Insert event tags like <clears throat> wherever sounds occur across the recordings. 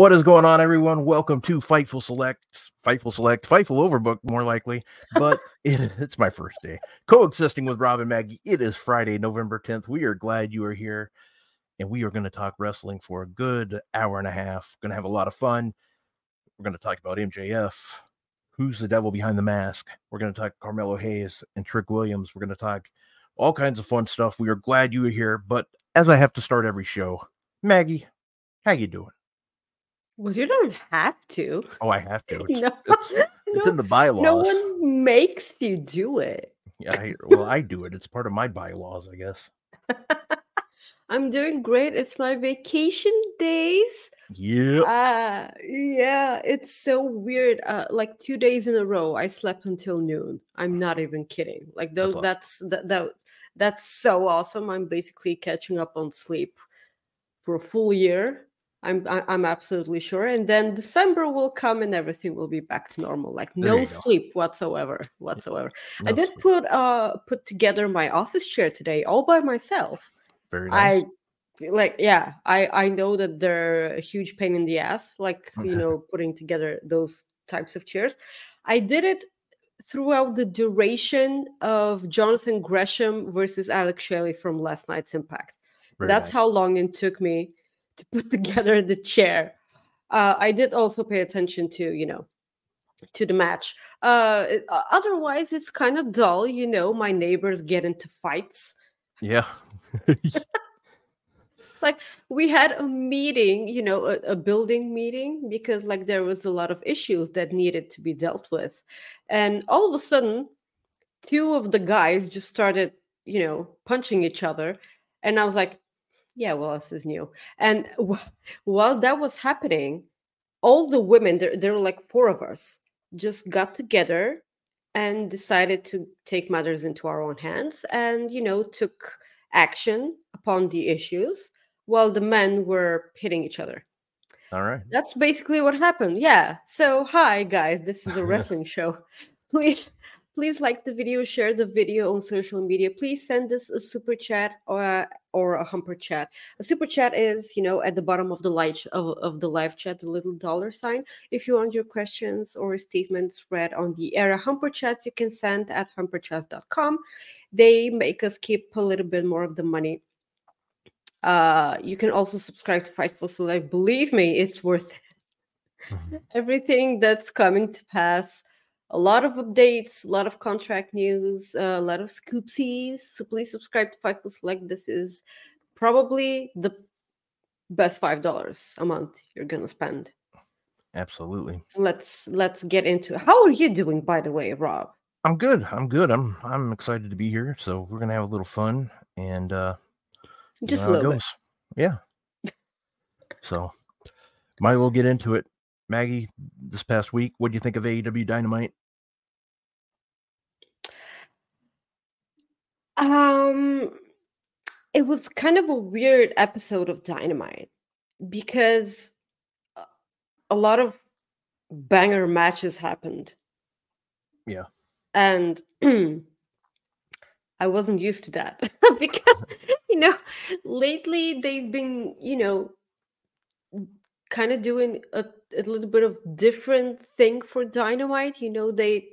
What is going on, everyone? Welcome to Fightful Select, Fightful Select, Fightful Overbook, more likely, but <laughs> it, it's my first day coexisting with Rob and Maggie. It is Friday, November 10th. We are glad you are here, and we are going to talk wrestling for a good hour and a half. Going to have a lot of fun. We're going to talk about MJF, who's the devil behind the mask. We're going to talk Carmelo Hayes and Trick Williams. We're going to talk all kinds of fun stuff. We are glad you are here, but as I have to start every show, Maggie, how you doing? Well, you don't have to. Oh, I have <laughs> to. It's, No, it's, it's no, in the bylaws. no one makes you do it. Yeah, I, well, I do it. It's part of my bylaws, I guess. <laughs> I'm doing great. It's my vacation days. Yeah. Uh yeah, it's so weird. Uh like 2 days in a row I slept until noon. I'm not even kidding. Like those awesome. that's that, that that's so awesome. I'm basically catching up on sleep for a full year. I'm I'm absolutely sure. And then December will come and everything will be back to normal. Like There no sleep whatsoever. Whatsoever. I did so- put uh put together my office chair today all by myself. very nice. I like yeah, I I know that they're a huge pain in the ass like <laughs> you know putting together those types of chairs. I did it throughout the duration of Jonathan Gresham versus Alex Shelley from last night's Impact. Very That's nice. how long it took me to put <laughs> together the chair. Uh, I did also pay attention to, you know, to the match. Uh, uh, otherwise, it's kind of dull. You know, my neighbors get into fights. Yeah. <laughs> Like we had a meeting, you know, a, a building meeting because like there was a lot of issues that needed to be dealt with, and all of a sudden, two of the guys just started, you know, punching each other, and I was like, yeah, well, this is new. And <laughs> wh- while that was happening, all the women, there, there were like four of us, just got together and decided to take matters into our own hands and, you know, took action upon the issues while the men were hitting each other. All right. That's basically what happened. Yeah. So, hi guys, this is a <laughs> wrestling show. <laughs> Please, please like the video, share the video on social media. Please send us a super chat or or a humper chat. A super chat is, you know, at the bottom of the light of, of the live chat, the little dollar sign. If you want your questions or statements read on the air, humper chats you can send at humperchats.com. They make us keep a little bit more of the money uh you can also subscribe to fightful select believe me it's worth it Mhm. <laughs> everything that's coming to pass a lot of updates a lot of contract news a lot of scoopsies so please subscribe to fightful select this is probably the best five dollars a month you're gonna spend Absolutely. Let's let's get into it. how are you doing by the way rob I'm good. I'm good. I'm I'm excited to be here. So we're gonna have a little fun and uh just a little bit. Yeah. So might as well get into it. Maggie, this past week, what do you think of AEW Dynamite? Um, it was kind of a weird episode of Dynamite because a- a lot of banger matches happened. Yeah. And <clears throat> I wasn't used to that <laughs> because, <laughs> you know, lately they've been, you know, kind of doing a, a little bit of different thing for Dynamite. You know, they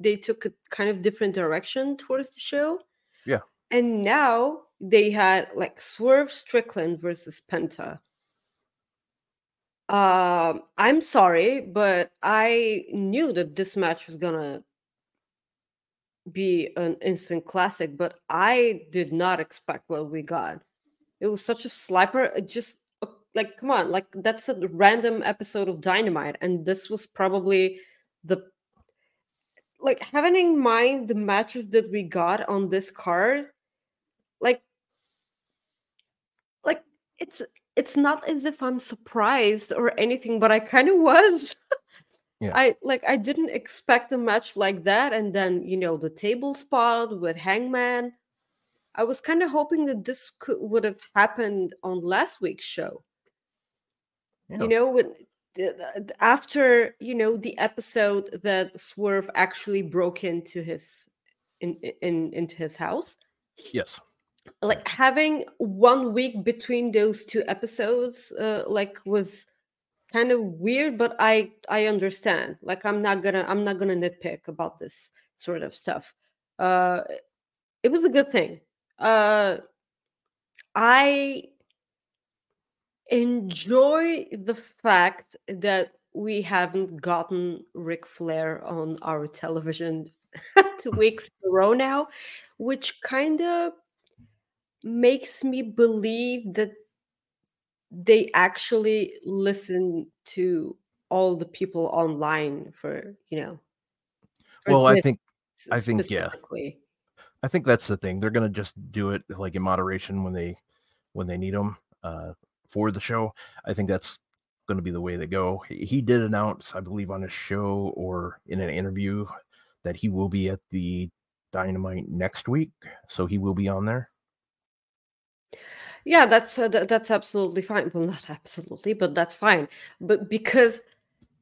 they took a kind of different direction towards the show. Yeah. And now they had like Swerve Strickland versus Penta. Um, I'm sorry, but I knew that this match was gonna be an instant classic, but I did not expect what we got. it was such a slapper. It just uh, like come on, like that's a random episode of Dynamite, and this was probably the like having in mind the matches that we got on this card, like like it's it's not as if I'm surprised or anything, but I kind of was. Yeah. I like I didn't expect a match like that, and then you know the table spot with Hangman. I was kind of hoping that this could would have happened on last week's show. Yeah. You know, the- after you know the episode that Swerve actually broke into his in in into his house, Yes. like having one week between those two episodes, uh, like was kind of weird. But I I understand. Like I'm not gonna I'm not gonna nitpick about this sort of stuff. Uh, it was a good thing. Uh, I enjoy the fact that we haven't gotten Ric Flair on our television <laughs> two weeks in a row now, which kind of makes me believe that they actually listen to all the people online for you know for Well, I think I think, yeah. I think that's the thing. They're gonna just do it like in moderation when they when they need them uh, for the show. I think that's gonna be the way they go. He, did announce, I believe, on a show or in an interview that he will be at the Dynamite next week, so he will be on there. Yeah, that's uh, th- that's absolutely fine. Well, not absolutely, but that's fine. But because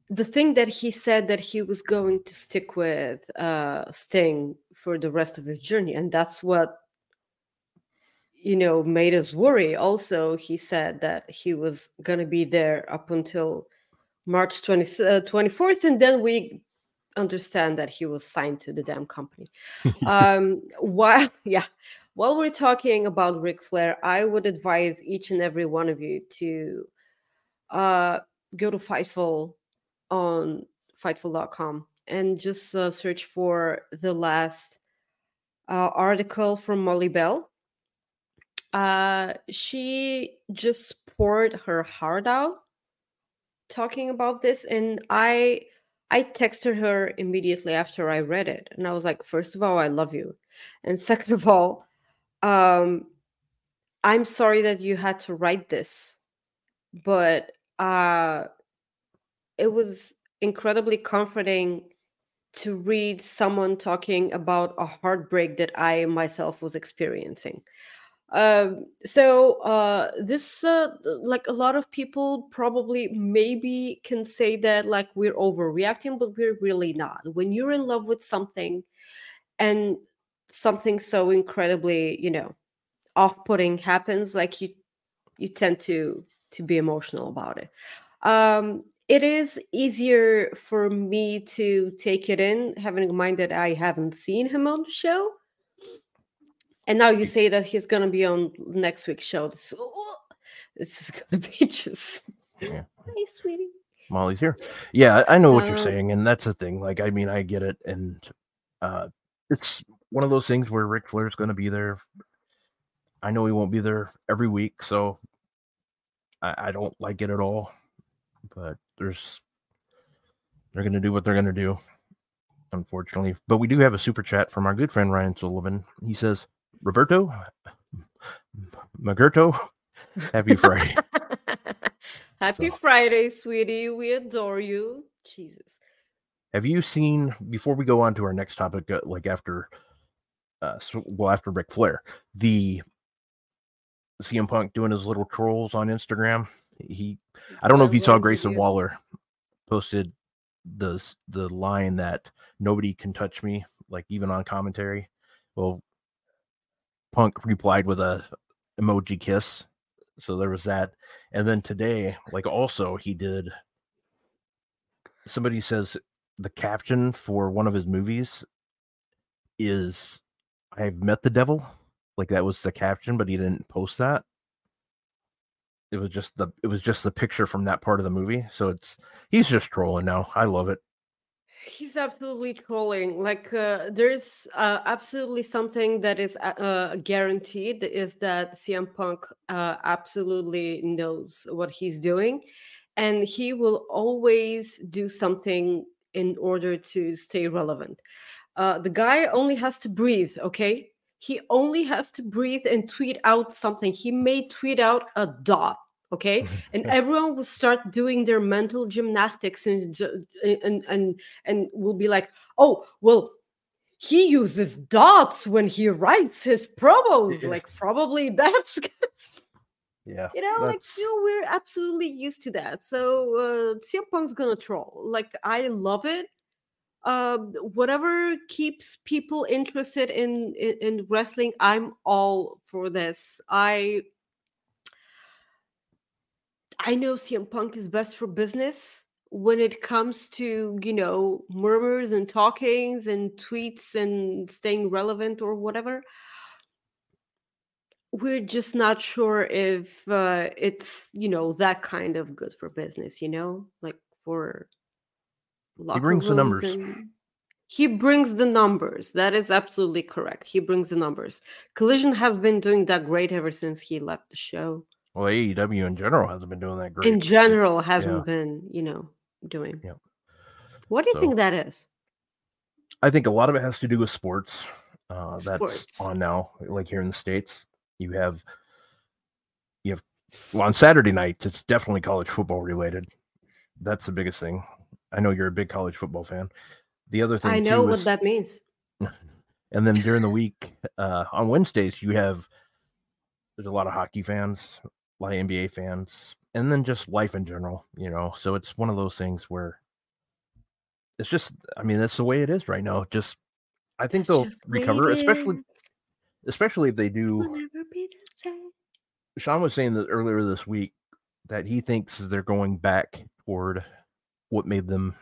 the thing that he said that he was going to stick with uh Sting for the rest of his journey, and that's what you know made us worry. Also, he said that he was gonna be there up until March 20, uh, 24th, and then we understand that he was signed to the damn company <laughs> um while <laughs> yeah while we're talking about Ric Flair, I would advise each and every one of you to uh go to Fightful on fightful.com and just uh, search for the last uh, article from Molly Bell. Uh she just poured her heart out talking about this and I I texted her immediately after I read it and I was like first of all I love you and <laughs> second of all um i'm sorry that you had to write this but uh it was incredibly comforting to read someone talking about a heartbreak that i myself was experiencing um so uh this uh like a lot of people probably maybe can say that like we're overreacting but we're really not. When you're in love with something and something so incredibly you know off-putting happens like you you tend to to be emotional about it. Um it is easier for me to take it in having in mind that i haven't seen him on the show and now you say that he's gonna be on next week's show this, <laughs> this is gonna be <laughs> just Yeah. hey sweetie Molly's here. Yeah, I know what you're Um, saying, and that's the thing. Like, I mean, I get it, and uh, it's one of those things where Ric Flair's going to be there. I know he won't be there every week, so I, I don't like it at all. But there's they're going to do what they're going to do, unfortunately. But we do have a super chat from our good friend Ryan Sullivan. He says, "Roberto, Magerto, happy Friday." <laughs> happy So- friday sweetie we adore you jesus Have you seen before we go on to our next topic, uh, like after, uh, so, well, after Ric Flair, the CM Punk doing his little trolls on Instagram? He, I don't know if you saw Grayson. Waller posted the the line that nobody can touch me, like even on commentary. Well, Punk replied with a emoji kiss, so there was that, and then today, like also he did. Somebody says the caption for one of his movies is I've met the devil. Like that was the caption, but he didn't post that. It was just the it was just the picture from that part of the movie. So it's he's just trolling now. I love it. He's absolutely trolling. Like, uh, there's uh, absolutely something that is uh, uh guaranteed is that CM Punk uh, absolutely knows what he's doing, and he will always do something in order to stay relevant. Uh, the guy only has to breathe. Okay, he only has to breathe and tweet out something. He may tweet out a dot <laughs> okay? And everyone will start doing their mental gymnastics and and and and will be like oh well he uses dots when he writes his promos. Like probably <laughs> that's yeah you know like you know, we're absolutely used to that. So uh CM Punk's gonna troll. Like I love it. Uh whatever keeps people interested in, in in wrestling i'm all for this. I I know CM Punk is best for business when it comes to, you know, murmurs and talkings and tweets and staying relevant or whatever. We're just not sure if uh, it's, you know, that kind of good for business, you know, like for he brings the numbers. He brings the numbers. That is absolutely correct. He brings the numbers. Collision has been doing that great ever since he left the show. Well, AEW in general hasn't been doing that great. In general, hasn't yeah. been, you know, doing. Yeah. What do you so, think that is? I think a lot of it has to do with sports. Uh, sports. That's on now, like here in the states. You have, you have, well, on Saturday nights, it's definitely college football related. That's the biggest thing. I know you're a big college football fan. The other thing I know what is, that means. <laughs> And then during the week, uh, on Wednesdays, you have there's a lot of hockey fans, a lot of NBA fans, and then just life in general, you know. So it's one of those things where it's just, I mean, that's the way it is right now. Just, I think they'll recover, especially, especially if they do. Sean was saying that earlier this week that he thinks they're going back toward what made them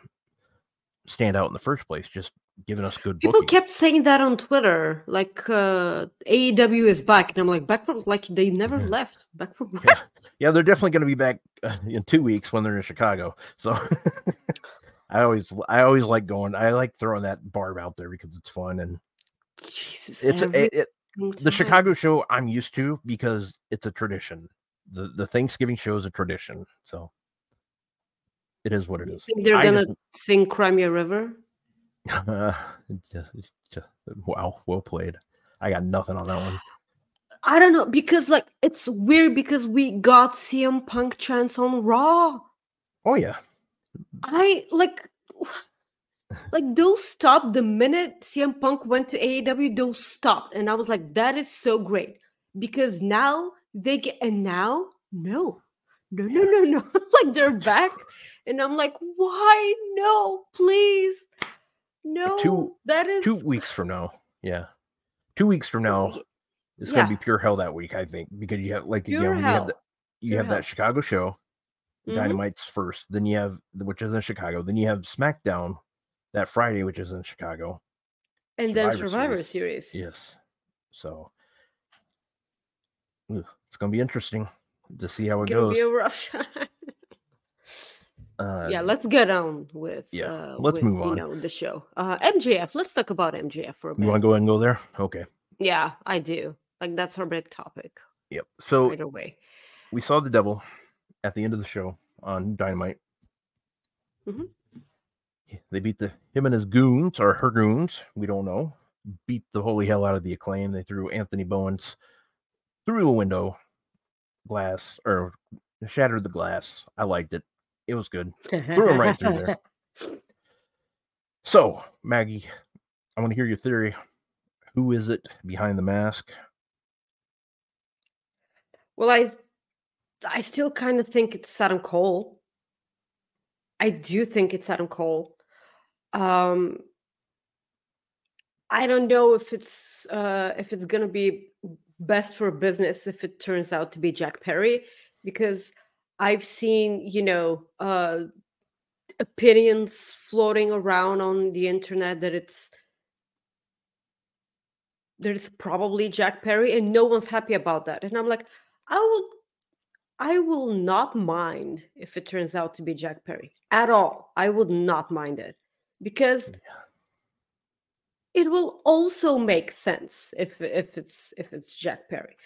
stand out in the first place, just giving us good. People booking. kept saying that on Twitter, like uh, AEW is back, and I'm like, back from like they never <laughs> left. Back from yeah. <laughs> yeah, they're definitely going to be back uh, in two weeks when they're in Chicago. So <laughs> I always, I always like going. I like throwing that barb out there because it's fun and Jesus, it's it, it, the Chicago show I'm used to because it's a tradition. The the Thanksgiving show is a tradition, so it is what it is. they're gonna just, sing Crimea River? <laughs> just, just wow, well played. I got nothing on that one. I don't know because like it's weird because we got CM Punk chance on Raw. Oh yeah. I like <sighs> like those stopped the minute CM Punk went to AEW, those stopped. And I was like, that is so great. Because now they get and now no. No, no, no, no. <laughs> like they're back. And I'm like, why no, please. No, two, that is two weeks from now. Yeah, two weeks from now, it's yeah. going to be pure hell that week. I think because you have like pure again, you have the, you pure have hell. that Chicago show, mm-hmm. Dynamite's first. Then you have which is in Chicago. Then you have SmackDown that Friday, which is in Chicago, and Survivor then Survivor Series. Series. Yes, so it's going to be interesting to see how it goes. <laughs> Be a rough uh, yeah, let's get on with yeah. Uh, let's with, move on. You know the show. Uh, MJF. Let's talk about MJF for a minute. You want to go ahead and go there? Okay. Yeah, I do. Like that's our big topic. Yep. So right away, we saw the devil at the end of the show on Dynamite. Mm-hmm. They beat the him and his goons or her goons. We don't know. Beat the holy hell out of the acclaim. They threw Anthony Bowens through a window glass or shattered the glass. I liked it. It was good. Threw him right through there. <laughs> So, Maggie, I want to hear your theory. Who is it behind the mask? Well, I I still kind of think it's Adam Cole. I do think it's Adam Cole. Um I don't know if it's uh if it's gonna be best for business if it turns out to be Jack Perry because I've seen, you know, uh, opinions floating around on the internet that it's that it's probably Jack Perry, and no one's happy about that. And I'm like, I will, I will not mind if it turns out to be Jack Perry at all. I would not mind it because it will also make sense if if it's if it's Jack Perry.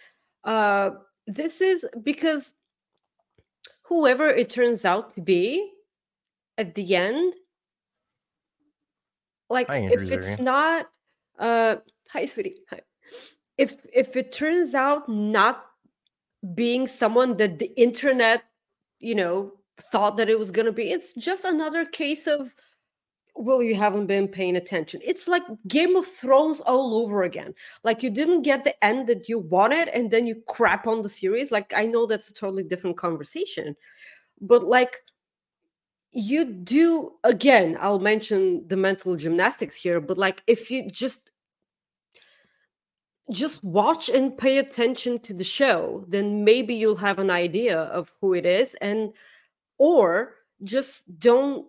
Uh, this is because whoever it turns out to be at the end, like Hi, if it's not, uh, hi, sweetie, hi. If if it turns out not being someone that the internet, you know, thought that it was going to be, it's just another case of well you haven't been paying attention. It's like game of thrones all over again. Like you didn't get the end that you wanted and then you crap on the series. Like i know that's a totally different conversation but like you do again i'll mention the mental gymnastics here but like if you just just watch and pay attention to the show then maybe you'll have an idea of who it is and or just don't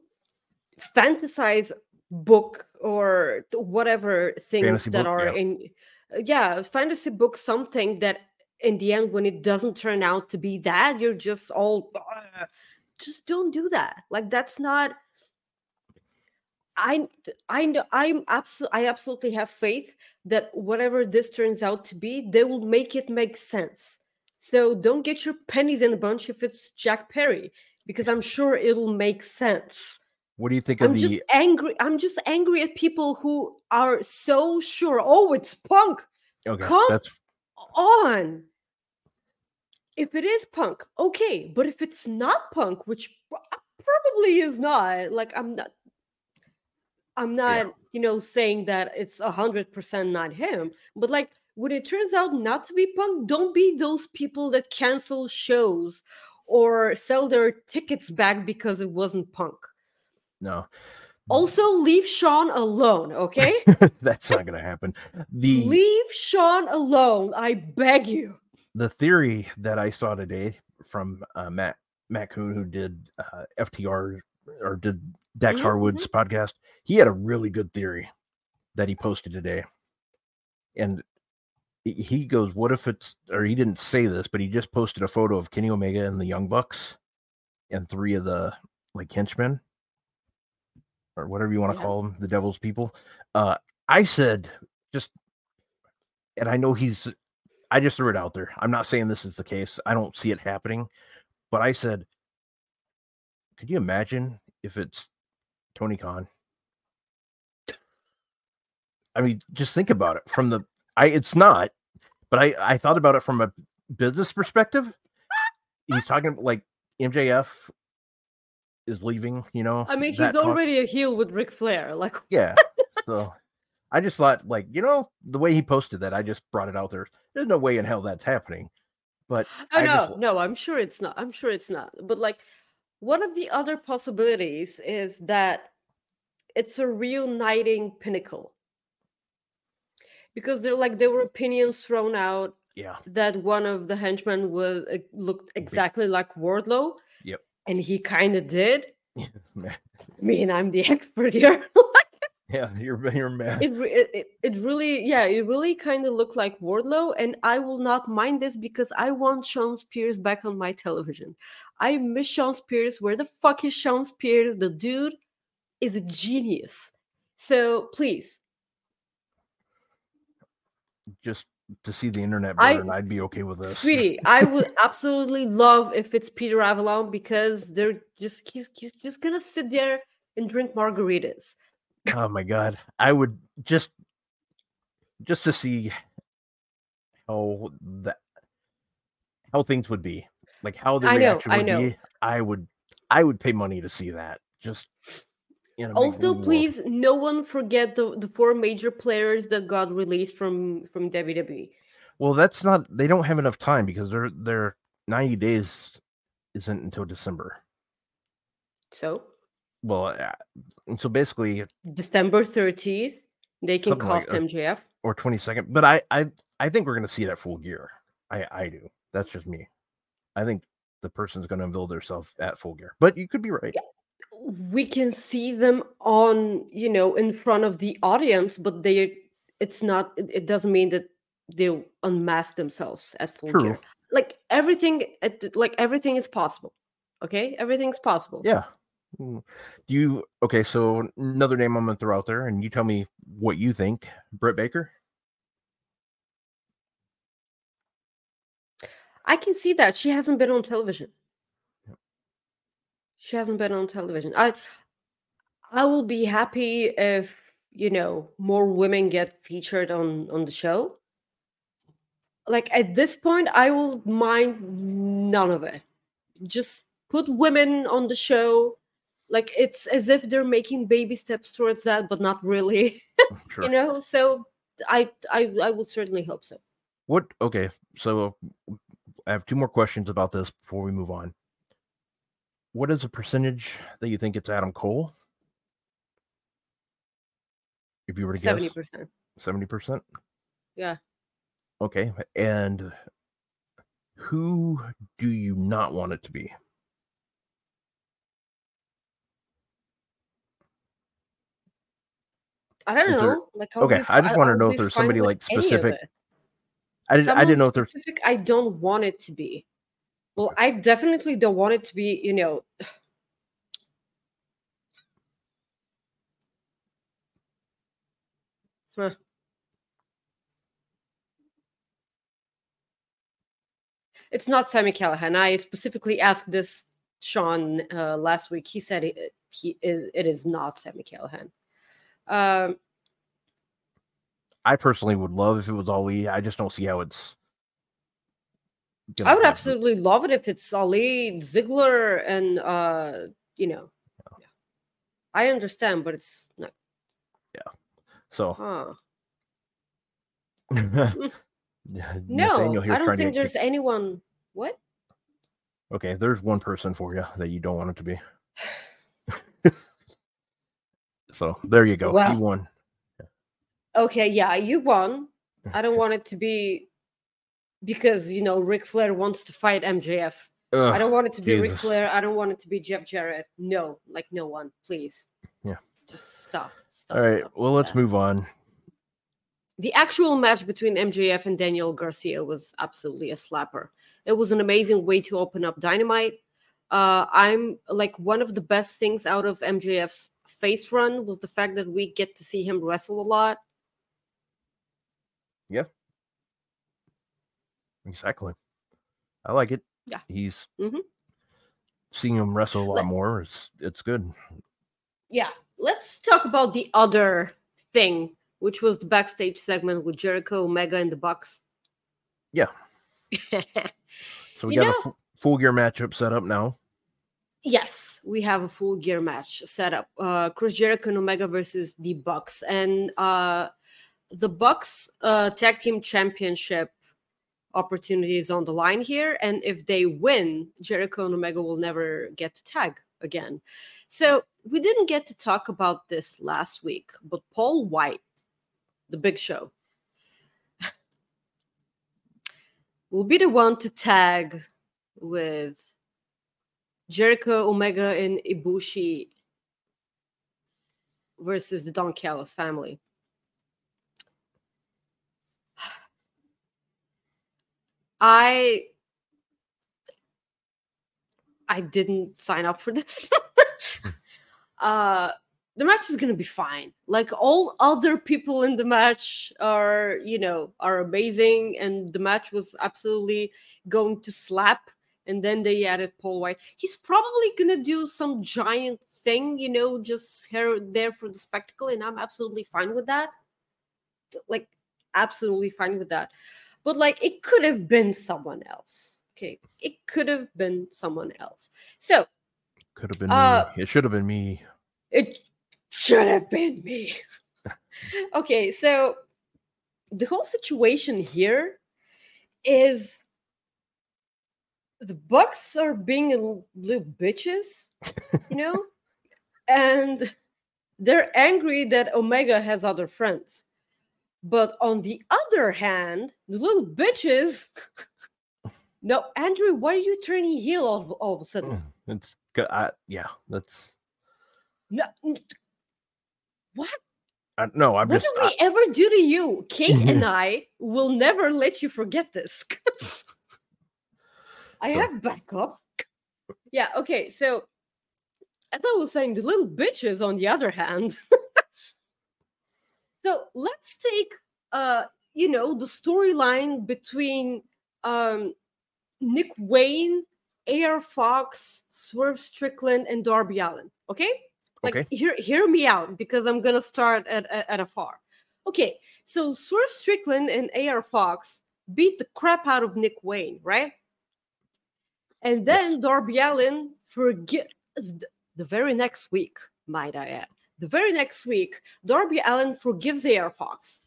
fantasize book or whatever things Fantasy that book, are yeah. in yeah fantasy book something that in the end when it doesn't turn out to be that you're just all just don't do that. Like that's not i i know i'm absolutely i absolutely have faith that whatever this turns out to be they will make it make sense. So don't get your pennies in a bunch if it's jack perry because i'm sure it'll make sense What do you think of I'm the? just angry. I'm just angry at people who are so sure. Oh, it's punk. okay, come- that's On. If it is punk, okay. But if it's not punk, which uh, probably is not, like I'm not. I'm not, you know, saying that it's a hundred percent not him. But like when it turns out not to be punk, don't be those people that cancel shows or sell their tickets back because it wasn't punk. No. Also, leave Sean alone, okay? <laughs> that's not going to happen. The leave Sean alone. I beg you. the theory that I saw today from uh, Matt Matt Koon, who did uh, FTR or did Dax Mhm, Harwood's podcast, he had a really good theory that he posted today, and he- he goes, "What if it's?" Or he didn't say this, but he just posted a photo of Kenny Omega and the Young Bucks, and three of the like henchmen, or whatever you want to Yeah. call them, the Devil's people. Uh, I said just, and I know he's I just threw it out there. I'm not saying this is the case. I don't see it happening, but I said, could you imagine if it's Tony Khan? I mean, just think about it from the I it's not, but I I thought about it from a business perspective. He's talking like MJF is leaving, you know. I mean, he's already a heel with Ric Flair. Like, <laughs> yeah. So I just thought, like, you know, the way he posted that, I just brought it out there. There's no way in hell that's happening. But oh I no, just- no, I'm sure it's not. I'm sure it's not. But like, one of the other possibilities is that it's a reuniting pinnacle. Because they're like, there were opinions thrown out yeah, that one of the henchmen was uh, looked exactly like Wardlow. And he kind of did. I <laughs> mean, I'm the <laughs> expert here. <laughs> yeah, you're you're mad. it, it it it really yeah it really kind of looked like wardlow and i will not mind this because i want shawn spears back on my television i miss shawn spears where the fuck is shawn spears the dude is a genius so please just to see the internet I- burn, I'd be okay with this. sweetie i would <laughs> absolutely love if it's peter avalon because they're just he's, he's just gonna sit there and drink margaritas oh my god, I would just just to see how that how things would be, like how the I know, reaction I would know. be. I would I would pay money to see that. Just you know, also please no one forget the the four major players that got released from from wwe Well, that's not. They don't have enough time because their their ninety days isn't until December. so Well, uh, and so basically, December 30th, they can Something like cost that. MJF. or twenty second. But I I I think we're gonna see it at full gear. I I do. That's just me. I think the person's gonna unveil themselves at full gear. But you could be right. We can see them on, you know, in front of the audience, but they it's not it, doesn't mean that they'll unmask themselves at full True. gear. Like everything like everything is possible. Okay? Everything's possible. Yeah. Mm. Do you okay? So another name I'm gonna throw out there, and you tell me what you think. Britt Baker. I can see that she hasn't been on television. She hasn't been on television. I I will be happy if you know more women get featured on on the show. Like at this point, I will mind none of it. Just put women on the show. Like it's as if they're making baby steps towards that, but not really. Oh, <laughs> sure. you know. So I I I would certainly hope so. What? Okay, so I have two more questions about this before we move on. What is the percentage that you think it's Adam Cole? If you were to Seventy guess, percent. seventy percent. Yeah. Okay, and who do you not want it to be? I don't Is there- know. Like I'll okay, I just fi- wanna know if there's somebody, like, specific- I didn't. I didn't know if there's. specific I don't want it to be. Well, I definitely don't want it to be, you know. <sighs> It's not Sami Callihan. I specifically asked this Sean uh, last week. He said it, he it is not Sami Callihan. Um, I personally would love if it was Ali. I just don't see how it's. I would absolutely love it if it's Ali, Ziggler, and uh, you know. Yeah. I understand, but it's not. Yeah. So Huh. <laughs> <laughs> No, I don't think there's anyone. What? Okay, there's one person for you that you don't want it to be. <laughs> so there you go. Well. you won. Okay, yeah, you won. I don't want it to be because you know Ric Flair wants to fight MJF. I don't want it to be Ric Flair. I don't want it to be Jeff Jarrett. No, like no one, please. Yeah. Just stop. Stop. All right. stop Well, let's that. move on. the actual match between MJF and Daniel Garcia was absolutely a slapper. It was an amazing way to open up Dynamite. Uh, I'm like one of the best things out of MJF's face run was the fact that we get to see him wrestle a lot. Exactly. I like it. Yeah. He's Mhm. seeing him wrestle a lot Let- more. It's it's good. Yeah, let's talk about the other thing, which was the backstage segment with Jericho, Omega, and the Bucks. Yeah. <laughs> So we You got a know- fu- full gear matchup set up now. Yes, we have a full gear match set up. Uh Chris Jericho and Omega versus the Bucks. And uh the Bucks uh tag team championship opportunity is on the line here. And if they win, Jericho and Omega will never get to tag again. So we didn't get to talk about this last week, but Paul White, the big show, <laughs> will be the one to tag with Jericho, Omega, and Ibushi versus the Don Callis family. I I didn't sign up for this. <laughs> uh the match is gonna be fine. Like all other people in the match are, you know, are amazing, and the match was absolutely going to slap. And then they added Paul White. He's probably gonna do some giant thing, you know, just here there for the spectacle, and I'm absolutely fine with that. Like, absolutely fine with that. But like, it could have been someone else. Okay, it could have been someone else. So Could have been Uh, me. It should have been me. it should have been me. <laughs> okay, so the whole situation here is the Bucks are being little bitches, you know, <laughs> and they're angry that Omega has other friends. But on the other hand, the little bitches. <laughs> no, Andrew, why are you turning heel all, of- all of a sudden? Mm, It's good. I, yeah, that's No, what? I, no. I'm what just did we I, ever do to you? Kate and <laughs> I will never let you forget this. <laughs> I have backup. Yeah, okay. So as I was saying, the little bitches, on the other hand. So let's take, uh, you know, the storyline between um, Nick Wayne, AR Fox, Swerve Strickland, and Darby Allin. Okay, like Okay. hear hear me out because I'm gonna start at at, at a far. Okay, so Swerve Strickland and AR Fox beat the crap out of Nick Wayne, right? And then Darby Allin forget the, the very next week, might I add. The very next week, Darby Allin forgives AR Fox.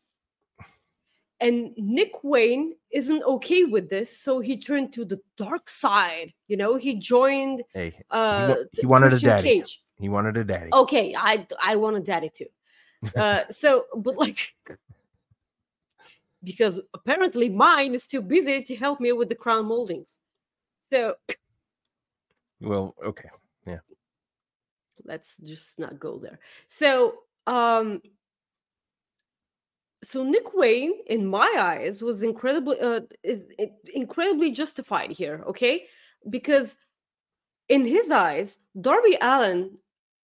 And Nick Wayne isn't okay with this, so he turned to the dark side. You know, he joined Hey, he, uh wa- he wanted Christian a daddy. Cage. He wanted a daddy. Okay, I I want a daddy too. <laughs> Uh, so, but like, because apparently mine is too busy to help me with the crown moldings. So Well, okay. Let's just not go there. So, um, so Nick Wayne, in my eyes, was incredibly, uh, incredibly justified here. Okay, because in his eyes, Darby Allin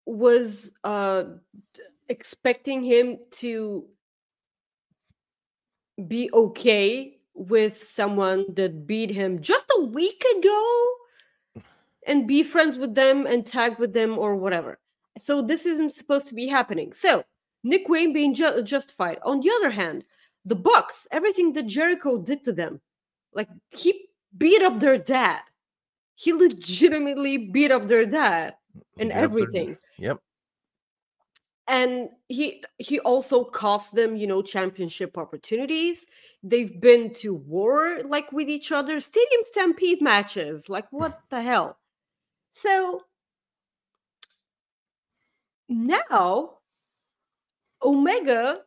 was uh expecting him to be okay with someone that beat him just a week ago and be friends with them and tag with them or whatever. So this isn't supposed to be happening. So Nick Wayne being ju- justified. On the other hand, the Bucks, everything that Jericho did to them, like he beat up their dad. He legitimately beat up their dad and their- everything Yep. and he he also cost them you know championship opportunities they've been to war like with each other stadium stampede matches like what the hell so now omega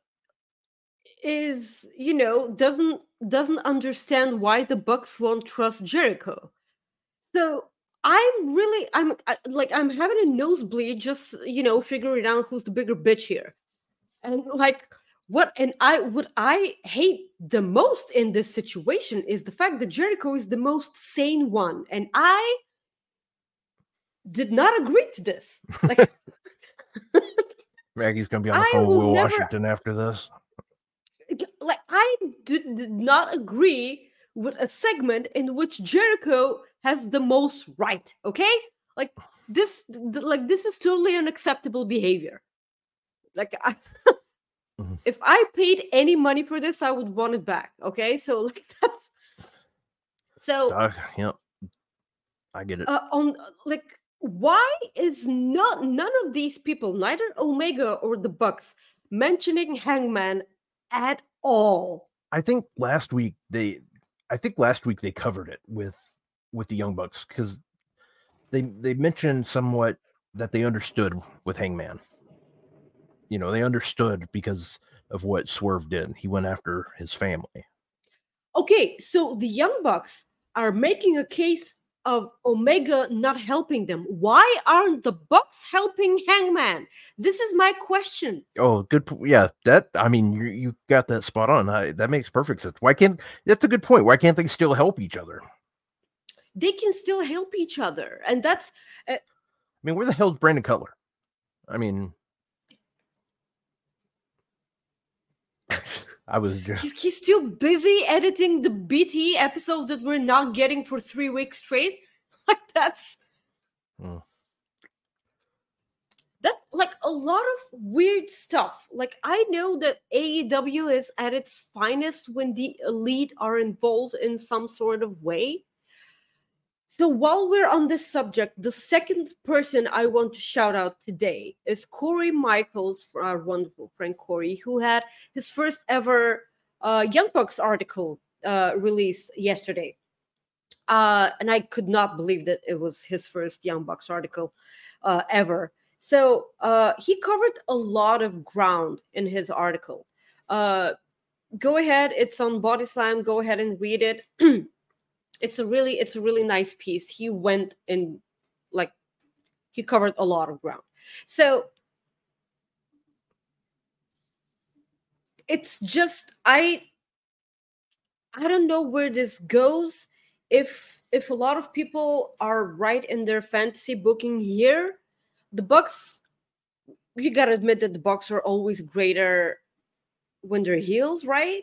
is you know doesn't doesn't understand why the bucks won't trust jericho. So i'm really i'm I, like i'm having a nosebleed just you know figuring out who's the bigger bitch here. And like what and i what i hate the most in this situation is the fact that jericho is the most sane one. And i did not agree to this like <laughs> Maggie's gonna be on the I phone with will Will never- Washington after this. like I did, did not agree with a segment in which Jericho has the most right. Okay, like this, th- like this is totally unacceptable behavior. Like, I, Mhm. <laughs> if I paid any money for this, I would want it back. Okay, so <laughs> like that's so Uh, yep. I get it. uh, on like why is not none of these people neither omega or the bucks mentioning hangman at all I think last week they I think last week they covered it with with the Young Bucks because they they mentioned somewhat that they understood with Hangman. You know, they understood because of what Swerve did. He went after his family. okay so the young bucks are making a case of omega not helping them why aren't the bucks helping hangman this is my question Oh, good. Yeah, that I mean, you you got that spot on. I, that makes perfect sense. Why can't that's a good point. Why can't they still help each other? They can still help each other and that's uh I mean, where the hell's Brandon Cutler? I mean, I was just he's, he's still busy editing the bte episodes that we're not getting for three weeks straight? <laughs> Like that's Mm. that like a lot of weird stuff. Like i know that aew is at its finest when the elite are involved in some sort of way so while we're on this subject the second person i want to shout out today is corey michaels for our wonderful friend corey who had his first ever uh, young bucks article uh, released yesterday uh, and I could not believe that it was his first Young Bucks article uh, ever. So uh, he covered a lot of ground in his article. Uh, go ahead, it's on Body Slam. Go ahead and read it. <clears throat> it's a really, it's a really nice piece. He went in, like, he covered a lot of ground. So it's just I I don't know where this goes if if a lot of people are right in their fantasy booking here the Bucks. You gotta admit that the Bucks are always greater when they're heels, right?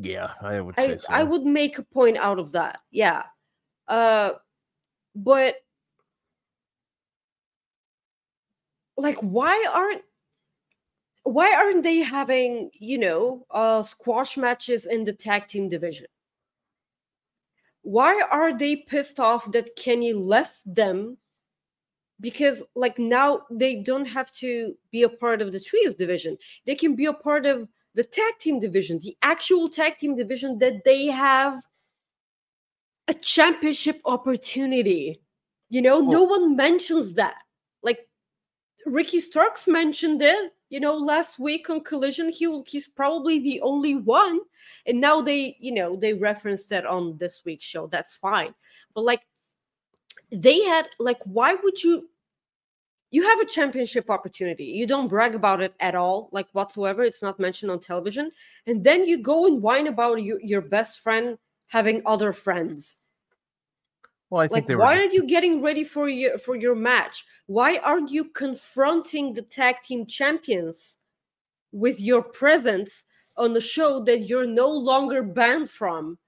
Yeah, I would. I so. I would make a point out of that. Yeah, uh, but like, why aren't why aren't they having you know uh squash matches in the tag team division? Why are they pissed off that Kenny left them? Because like now they don't have to be a part of the trios division. They can be a part of the tag team division, the actual tag team division that they have a championship opportunity. You know, no one mentions that. Like Ricky Starks mentioned it, you know, last week on Collision. He he's probably the only one, and now they, you know, they referenced that on this week's show. That's fine, but like, they had like, why would you? You have a championship opportunity. You don't brag about it at all, like whatsoever. It's not mentioned on television, and then you go and whine about your, your best friend having other friends. Well, I think Like, they were. why aren't you getting ready for your for your match? Why aren't you confronting the tag team champions with your presence on the show that you're no longer banned from?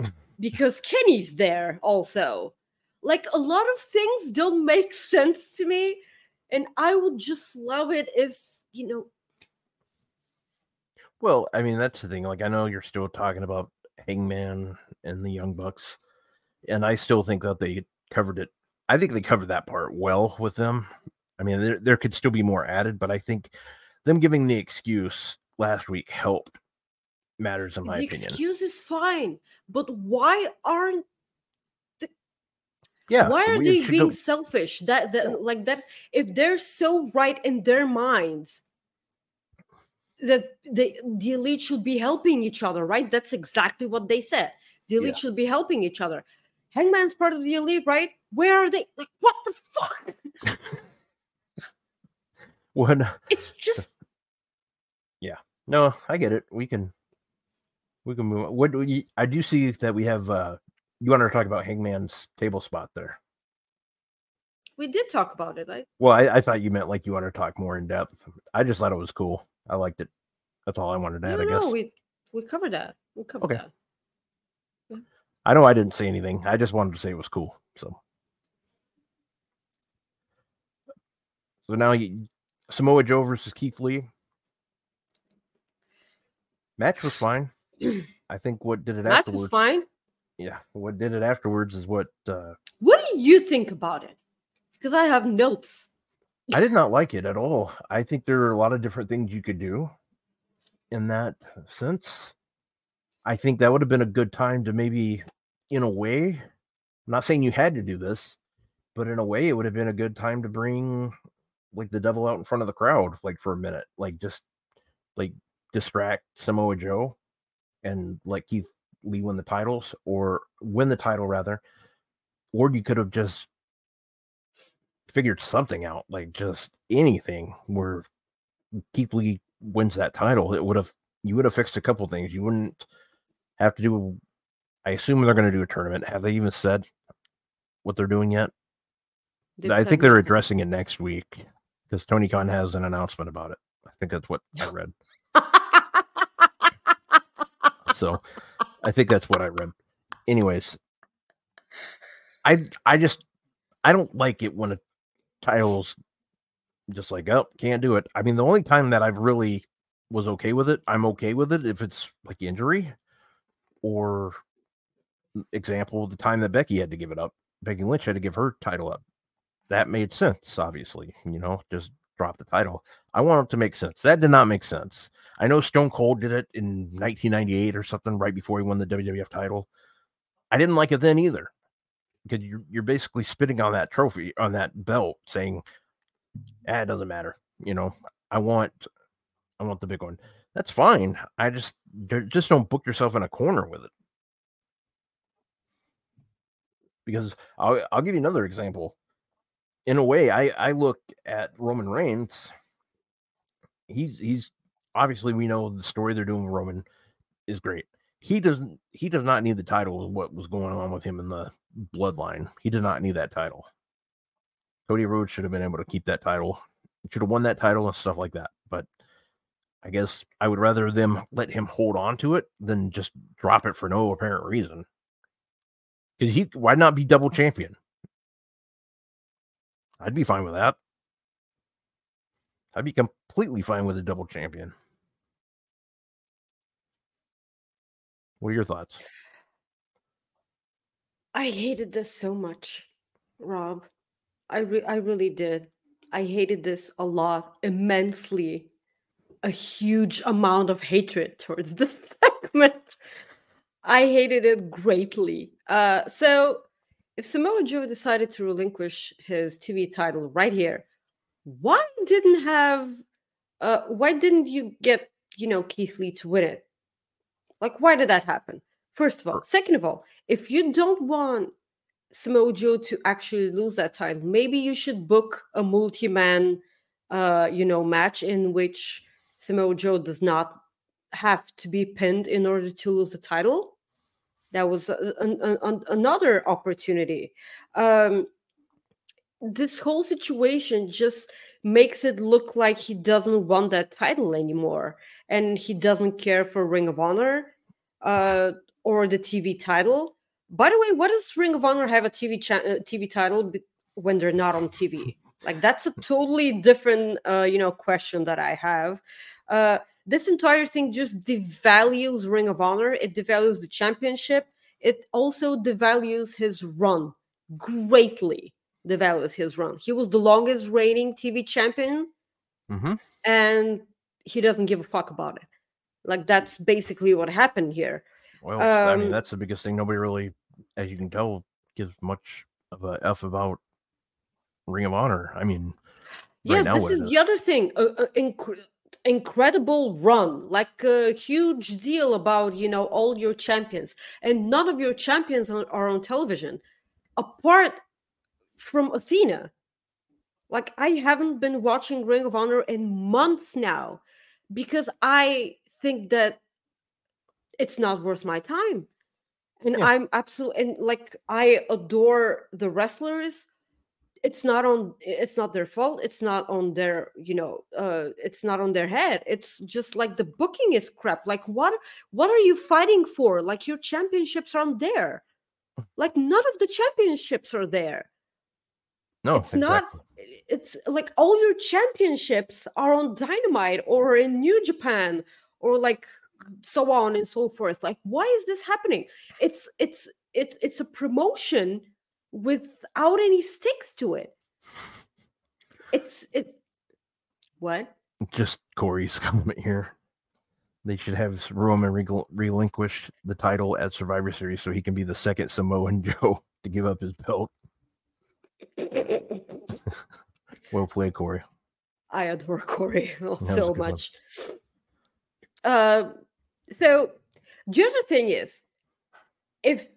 <laughs> Because Kenny's there also. Like a lot of things don't make sense to me, and I would just love it if you know. Well, I mean, that's the thing. Like, I know you're still talking about Hangman and the Young Bucks, and I still think that they covered it. I think they covered that part well with them. I mean, there, there could still be more added, but I think them giving the excuse last week helped matters, in my opinion. the opinion. excuse is fine, but why aren't yeah. why are they being selfish that, that like that's if they're so right in their minds that the the elite should be helping each other right that's exactly what they said the elite Yeah. should be helping each other hangman's part of the elite right where are they like what the fuck <laughs> When, it's just yeah, no, I get it. We can, we can move. on. What do we, I do see that we have. uh You want to talk about Hangman's table spot there? we did talk about it like Well, I, I thought you meant like you want to talk more in depth. I just thought it was cool. I liked it. That's all I wanted to no add. I no guess. we we covered that we covered Okay. that I know I didn't say anything. I just wanted to say it was cool. So, so now you, Samoa Joe versus Keith Lee. Match was <sighs> fine. I think what did it match afterwards. was fine Yeah, what did it afterwards is what uh, what do you think about it because i have notes I did not like it at all. I think there are a lot of different things you could do in that sense. I think that would have been a good time to maybe, in a way, I'm not saying you had to do this, but in a way, it would have been a good time to bring like the devil out in front of the crowd, like for a minute, like just like distract Samoa Joe and let Keith Lee win the titles or win the title rather. Or you could have just figured something out, like just anything where Keith Lee wins that title. It would have you would have fixed a couple things. You wouldn't have to do. I assume they're going to do a tournament. Have they even said what they're doing yet? They've I think they're addressing it next week because Tony Khan has an announcement about it. I think that's what I <laughs> read. So I think that's what I read. Anyways, I I just I don't like it when a title's just like oh can't do it. I mean the only time that I've really was okay with it, I'm okay with it if it's like injury or example the time that Becky had to give it up. Becky Lynch had to give her title up. That made sense, obviously. You know, just drop the title. I want it to make sense. That did not make sense. I know Stone Cold did it in 1998 or something right before he won the WWF title. I didn't like it then either because you're, you're basically spitting on that trophy, on that belt, saying, ah, it doesn't matter. You know, I want, I want the big one. That's fine. I just, just don't book yourself in a corner with it. Because I'll, I'll give you another example. In a way, I, I look at Roman Reigns. He's, he's obviously we know the story they're doing with Roman is great. He doesn't he does not need the title of what was going on with him in the bloodline. He does not need that title. Cody Rhodes should have been able to keep that title. He Should have won that title and stuff like that. But I guess I would rather them let him hold on to it than just drop it for no apparent reason. Because he why not be double champion? I'd be fine with that. I'd be completely fine with a double champion. What are your thoughts? I hated this so much, Rob. I re- I really did. I hated this a lot, immensely. A huge amount of hatred towards this <laughs> segment. I hated it greatly. Uh, so, if Samoa Joe decided to relinquish his TV title right here, why didn't have? Uh, why didn't you get you know Keith Lee to win it? Like, why did that happen? First of all, second of all, if you don't want Samoa Joe to actually lose that title, maybe you should book a multi-man, uh, you know, match in which Samoa Joe does not have to be pinned in order to lose the title. That was a, a, a, another opportunity. Um, this whole situation just makes it look like he doesn't want that title anymore, and he doesn't care for Ring of Honor uh, or the TV title by the way, what does Ring of Honor have a TV cha- uh, TV title when they're not on TV? <laughs> Like that's a totally different, uh, you know, question that I have. Uh, this entire thing just devalues Ring of Honor. It devalues the championship. It also devalues his run greatly. Devalues his run. He was the longest reigning TV champion, mm-hmm. and he doesn't give a fuck about it. Like that's basically what happened here. Well, um, I mean, that's the biggest thing. Nobody really as you can tell, gives much of a f about Ring of Honor. I mean, yes, right this is the other thing. Uh, uh, inc- incredible run, like a huge deal about you know all your champions, and none of your champions are, are on television, apart from Athena. Like I haven't been watching Ring of Honor in months now because I think that it's not worth my time. And yeah. i'm absolutely and like i adore the wrestlers. It's not on it's not their fault. It's not on their you know uh it's not on their head. It's just like the booking is crap. Like what what are you fighting for? Like your championships aren't there. Like none of the championships are there. No it's exactly. not it's like all your championships are on dynamite or in new japan or like so on and so forth. Like why is this happening? It's it's it's it's a promotion without any sticks to it. It's it's what? Just corey's <laughs> comment here. They should have roman re- relinquish the title at survivor series so he can be the second samoan <laughs> joe to give up his belt. <laughs> Well played corey. I adore corey so much uh so the other thing is, if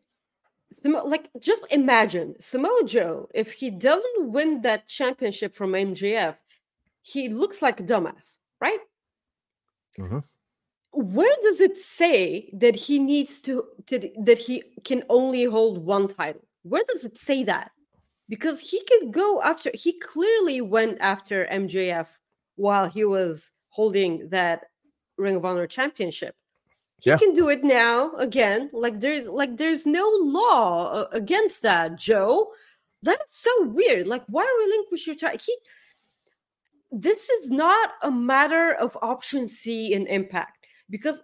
like just imagine Samoa Joe, if he doesn't win that championship from MJF, he looks like a dumbass, right? Mm-hmm. Where does it say that he needs to, to that he can only hold one title? Where does it say that? Because he could go after he clearly went after MJF while he was holding that Ring of Honor championship. He yeah. can do it now again. Like there's like there's no law uh, against that joe. That's so weird. Like why relinquish your title? he this is not a matter of option c and impact. Because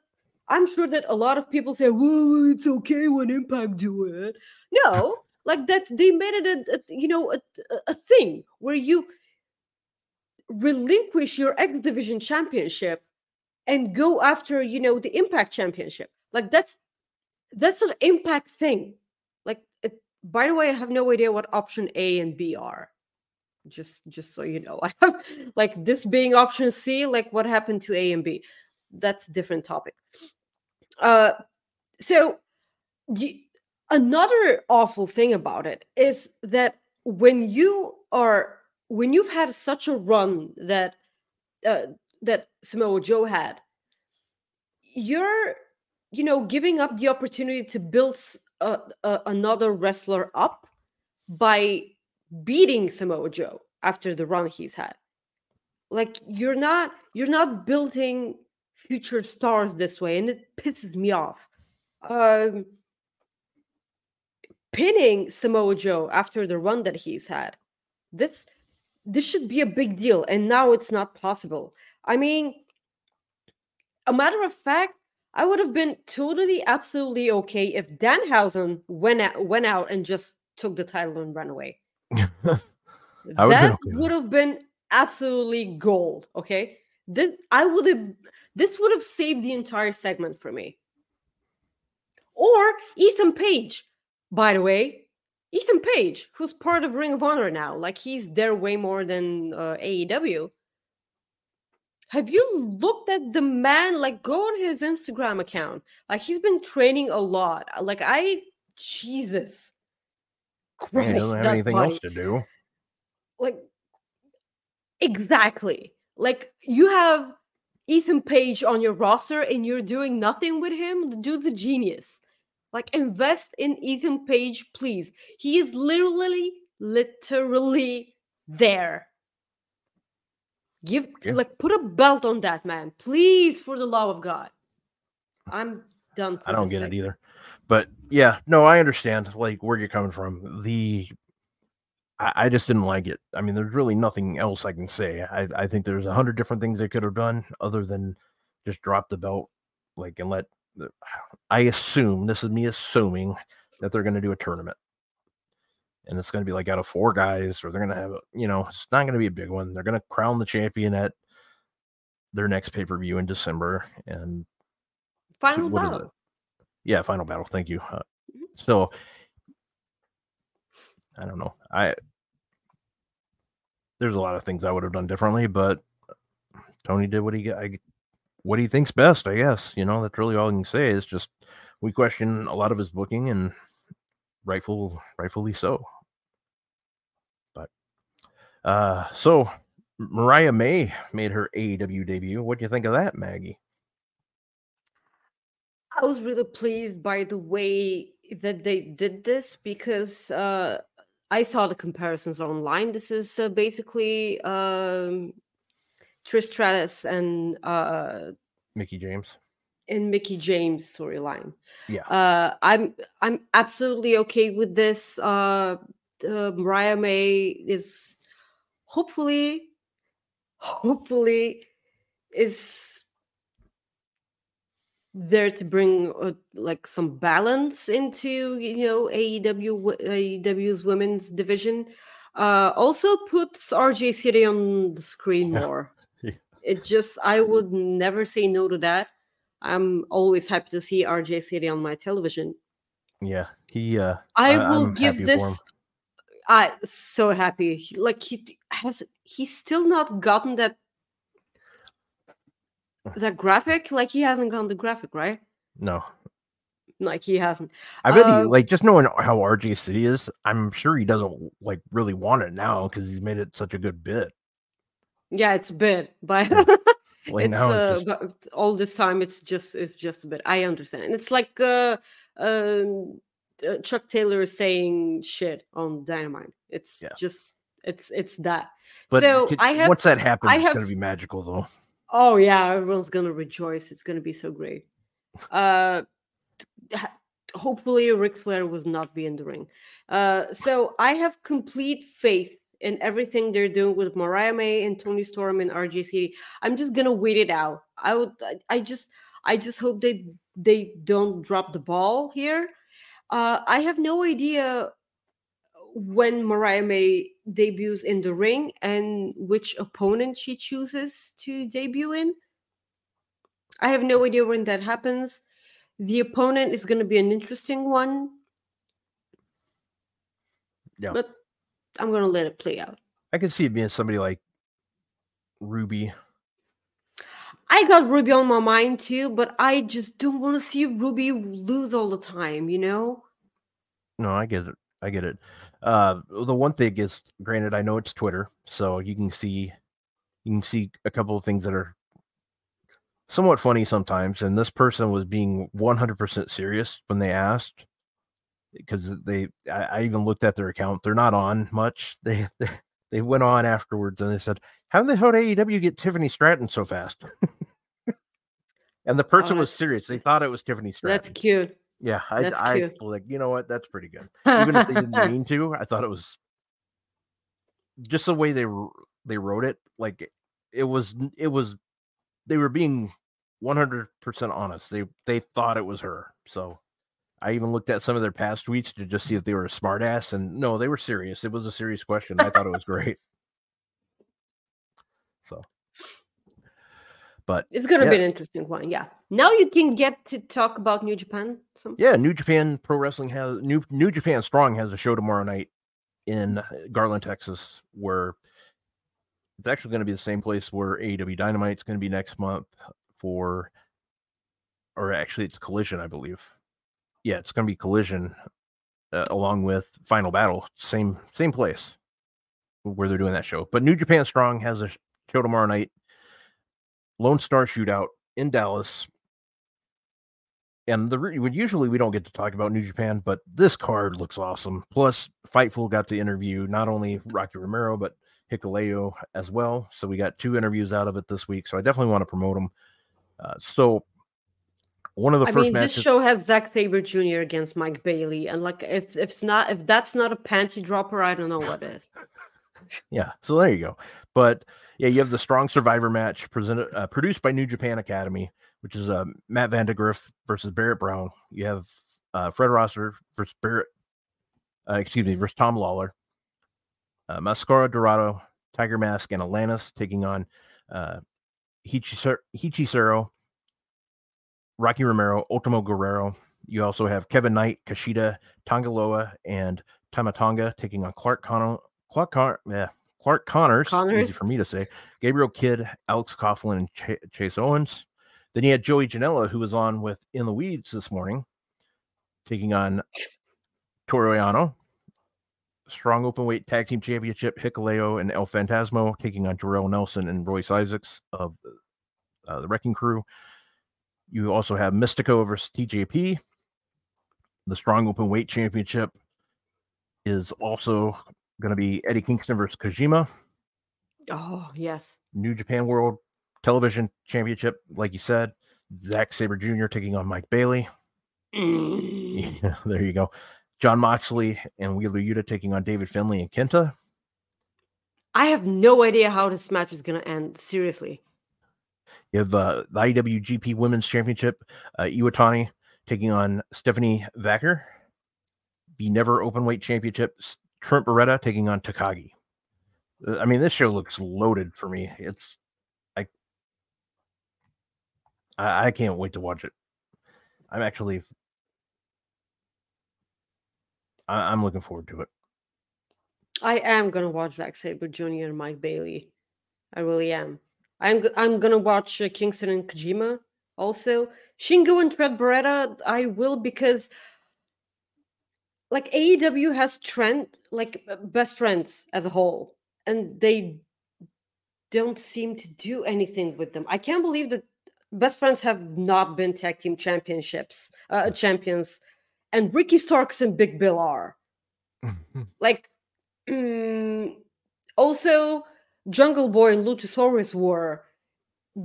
i'm sure that a lot of people say well it's okay when impact do it. No. <laughs> Like that they made it a, a you know a, a thing where you relinquish your x division championship and go after you know the impact championship. Like that's that's an impact thing. Like it, by the way i have no idea what option a and b are. Just just so you know <laughs> i have like this being option c like what happened to a and b? That's a different topic. Uh so the, another awful thing about it is that when you are when you've had such a run that uh, that Samoa Joe had, you're, you know, giving up the opportunity to build a, a, another wrestler up by beating Samoa Joe after the run he's had. Like you're not you're not building future stars this way, and it pisses me off. Um, pinning Samoa Joe after the run that he's had. This this should be a big deal, and now it's not possible. I mean, a matter of fact, I would have been totally, absolutely okay if Danhausen went out, went out and just took the title and ran away. <laughs> that would have been absolutely gold. Okay, this I would have. This would have saved the entire segment for me. Or Ethan Page, by the way, Ethan Page, who's part of Ring of Honor now, like he's there way more than uh, AEW. Have you looked at the man? Like, go on his Instagram account. Like, he's been training a lot. Uh, like, I, Jesus Christ, he doesn't have anything body. else to do. Like, exactly. Like, you have Ethan Page on your roster and you're doing nothing with him. Do the dude's a genius. Like, invest in Ethan Page, please. He is literally, literally there. Give yeah. like put a belt on that man, please, for the love of God. I'm done. I don't get segment. it either. But yeah, no, I understand like where you're coming from. The I, I, just didn't like it. I mean, there's really nothing else I can say. I, I think there's a hundred different things they could have done other than just drop the belt, like and let. I assume this is me assuming that they're going to do a tournament and it's going to be like out of four guys, or they're going to have, you know, it's not going to be a big one. They're going to crown the champion at their next pay per view in December, and final so battle. Yeah, final battle. Thank you. Uh, mm-hmm. so I don't know. I there's a lot of things I would have done differently, but Tony did what he I, what he thinks best. I guess you know that's really all I can say. Is just we question a lot of his booking and rightful rightfully so. But uh, so Mariah May made her AEW debut. What do you think of that, Maggie? I was really pleased by the way that they did this because uh, I saw the comparisons online. This is uh, basically um, Trish Stratus and uh, Mickie James in Mickie James storyline. Yeah, uh, I'm I'm absolutely okay with this. Uh, uh, Mariah May is hopefully hopefully is there to bring uh, like some balance into you know AEW AEW's women's division. Uh, also puts RJ City on the screen more. <laughs> Yeah. It just I would never say no to that. I'm always happy to see RJ City on my television. Yeah, he. uh I, I will give this I so happy. He, like he has he's still not gotten that <sighs> that graphic. Like he hasn't gotten the graphic, right? No. Like he hasn't. I bet uh, he like just knowing how RJ City is, I'm sure he doesn't like really want it now because he's made it such a good bit. Yeah, it's a bit, but <laughs> like it's uh, just... all this time it's just it's just a bit. I understand. And it's like uh um uh, Chuck Taylor saying shit on Dynamite. It's yeah. just it's it's that. But so could, I have once that happens, I have, it's gonna be magical though. Oh yeah, everyone's gonna rejoice. It's gonna be so great. Uh, hopefully Ric Flair was not be in the ring. Uh, so I have complete faith in everything they're doing with Mariah May and Toni Storm and RJC. I'm just gonna wait it out. I would. I just. I just hope they they don't drop the ball here uh, I have no idea when Mariah May debuts in the ring and which opponent she chooses to debut in. I have no idea when that happens. The opponent is going to be an interesting one. Yeah. But I'm going to let it play out. I could see it being somebody like Ruby I got Ruby on my mind too, but I just don't want to see Ruby lose all the time, you know? No, I get it. I get it. Uh, the one thing is, granted, I know it's Twitter, so you can see you can see a couple of things that are somewhat funny sometimes. And this person was being 100% serious when they asked because they I, I even looked at their account. They're not on much. They <laughs> they, they went on afterwards and they said, "How the hell did AEW get Tiffany Stratton so fast?" <laughs> and the oh, person was serious. They thought it was Tiffany Stratton. That's cute. Yeah, I, That's I cute. like you know what? That's pretty good. <laughs> Even if they didn't mean to, I thought it was just the way they they wrote it. Like it was, it was they were being one hundred percent honest. They they thought it was her. So I even looked at some of their past tweets to just see if they were a smartass, and no, they were serious. It was a serious question. I thought it was great. So, but It's gonna Yeah. be an interesting one. Yeah. Now you can get to talk about New Japan. Some Yeah, New Japan Pro Wrestling has New New Japan Strong has a show tomorrow night in Garland, Texas, where it's actually going to be the same place where AEW Dynamite's going to be next month for, or actually it's Collision, I believe. Yeah, it's going to be Collision uh, along with Final Battle, same same place where they're doing that show. But New Japan Strong has a show tomorrow night, Lone Star Shootout in Dallas and the usually we don't get to talk about New Japan, but this card looks awesome. Plus, Fightful got to interview not only Rocky Romero but Hikuleo as well. So we got two interviews out of it this week. So I definitely want to promote them. Uh, so one of the I first mean, matches, this show has Zack Sabre Jr. against Mike Bailey, and like if if it's not if that's not a panty dropper, I don't know what is. <laughs> yeah. So there you go. But yeah, you have the Strong Survivor match presented uh, produced by New Japan Academy, which is uh, Matt Vandegrift versus Barrett Brown. You have uh, Fred Rosser versus Barrett, uh, excuse me, versus Tom Lawler. Uh, Mascara Dorado, Tiger Mask, and Atlantis taking on uh, Hechicero, Rocky Romero, Ultimo Guerrero. You also have Kevin Knight, Kushida, Tongaloa, and Tama Tonga taking on Clark Connor, Clark yeah, Clark Connors, easy for me to say, Gabriel Kidd, Alex Coughlin, and Ch- Chase Owens. Then you had Joey Janela, who was on with In the Weeds this morning, taking on Toriano. Strong open weight tag team championship, Hikuleo and El Fantasmo taking on Jorel Nelson and Royce Isaacs of uh, the Wrecking Crew. You also have Mystico versus TJP. The strong open weight championship is also going to be Eddie Kingston versus Kojima. Oh yes. New Japan World Television Championship, like you said, Zack Sabre Jr. taking on Mike Bailey. Mm. Yeah, <laughs> there you go. Jon Moxley and Wheeler Yuta taking on David Finlay and Kenta. I have no idea how this match is gonna end. Seriously. You have uh, the IWGP Women's Championship, uh, Iwatani taking on Stephanie Vaquer. The Never Openweight Championship, Trent Beretta taking on Takagi. Uh, I mean, this show looks loaded for me. It's I, I, can't wait to watch it. I'm actually, I, I'm looking forward to it. I am gonna watch Zack Sabre Jr. and Mike Bailey. I really am. I'm I'm gonna watch uh, Kingston and Kojima also. Shingo and Trent Beretta. I will because like AEW has Trent like uh, best friends as a whole, and they don't seem to do anything with them. I can't believe that best friends have not been tag team championships uh, champions, and Ricky Starks and Big Bill are <laughs> like mm, also jungle boy and luchasaurus were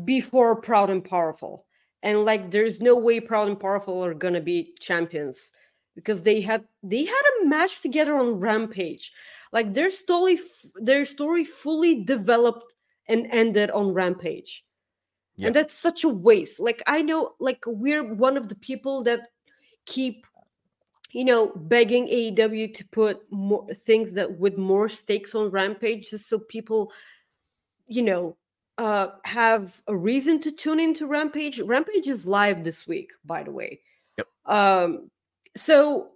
before proud and powerful. And like there's no way proud and powerful are gonna be champions because they had they had a match together on rampage. Like their story their story fully developed and ended on rampage. Yeah. and that's such a waste. Like i know like we're one of the people that keep you know, begging AEW to put more things that with more stakes on Rampage, just so people, you know, uh, have a reason to tune into Rampage. Rampage is live this week, by the way. Yep. Um, so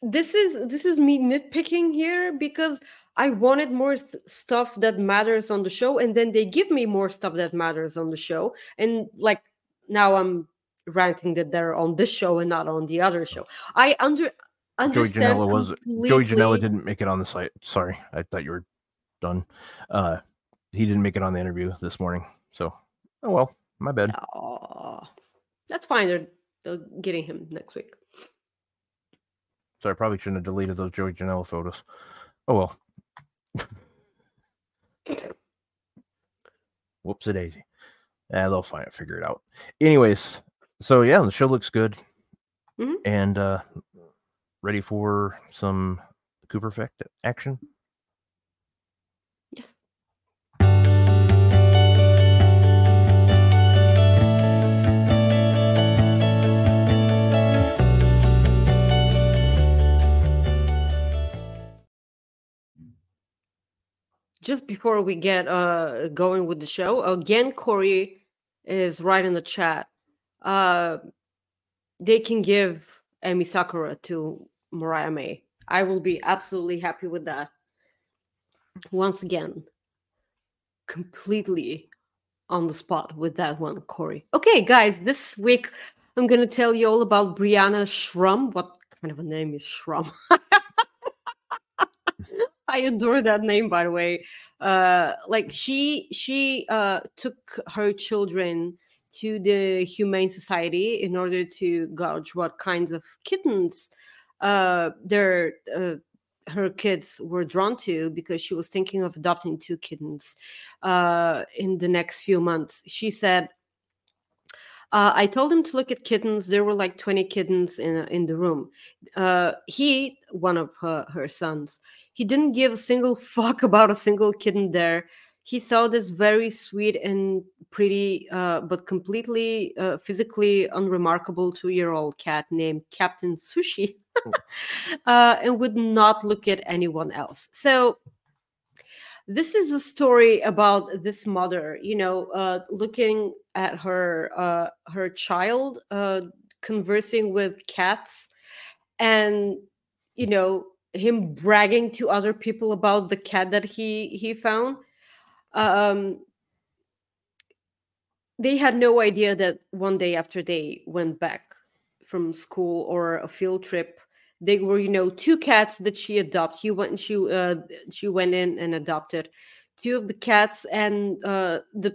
this is this is me nitpicking here because I wanted more th- stuff that matters on the show, and then they give me more stuff that matters on the show, and like now I'm ranting that they're on this show and not on the other show. I under Joey understand. Janela was Joey Janela didn't make it on the site. Sorry, I thought you were done. Uh, he didn't make it on the interview this morning. So, oh well, my bad. Aw, that's fine. They're, they're getting him next week. So I probably shouldn't have deleted those Joey Janela photos. Oh well. <laughs> Whoops a daisy. Yeah, they'll find it, figure it out. Anyways, so yeah, the show looks good. Mhm. And uh ready for some Cooper effect action. Yes. Just before we get uh going with the show, again, Corey is right in the chat. Uh, they can give Emi Sakura to Mariah May. I will be absolutely happy with that. Once again, completely on the spot with that one, Corey. Okay, guys, this week I'm gonna tell you all about Brianna Schrum. What kind of a name is Schrum? <laughs> I adore that name, by the way. Uh, like she she uh, took her children to the Humane Society in order to gauge what kinds of kittens uh, their uh, her kids were drawn to because she was thinking of adopting two kittens uh, in the next few months. She said, uh, "I told him to look at kittens. There were like twenty kittens in in the room. Uh, he, one of her, her sons, he didn't give a single <laughs> fuck about a single kitten there." He saw this very sweet and pretty, uh, but completely uh, physically unremarkable two year old cat named Captain Sushi <laughs> uh, and would not look at anyone else. So, this is a story about this mother, you know, uh, looking at her uh, her child uh, conversing with cats, and you know him bragging to other people about the cat that he he found um, they had no idea that one day after they went back from school or a field trip they were you know two cats that she adopted she went she uh she went in and adopted two of the cats and uh the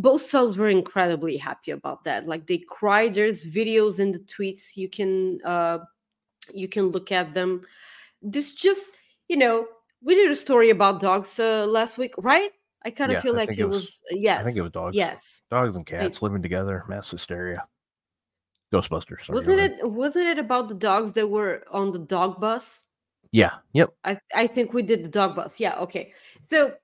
both cells were incredibly happy about that. Like they cried. There's videos in the tweets. You can uh you can look at them. This just you know we did a story about dogs uh, last week, right? I kind of Yeah, feel I like it was, was- yes. I think it was dogs. Yes. Dogs and cats living together, mass hysteria. Ghostbusters. wasn't ahead. it wasn't it about the dogs that were on the dog bus? Yeah. Yep. I I think we did the dog bus. Yeah, okay. So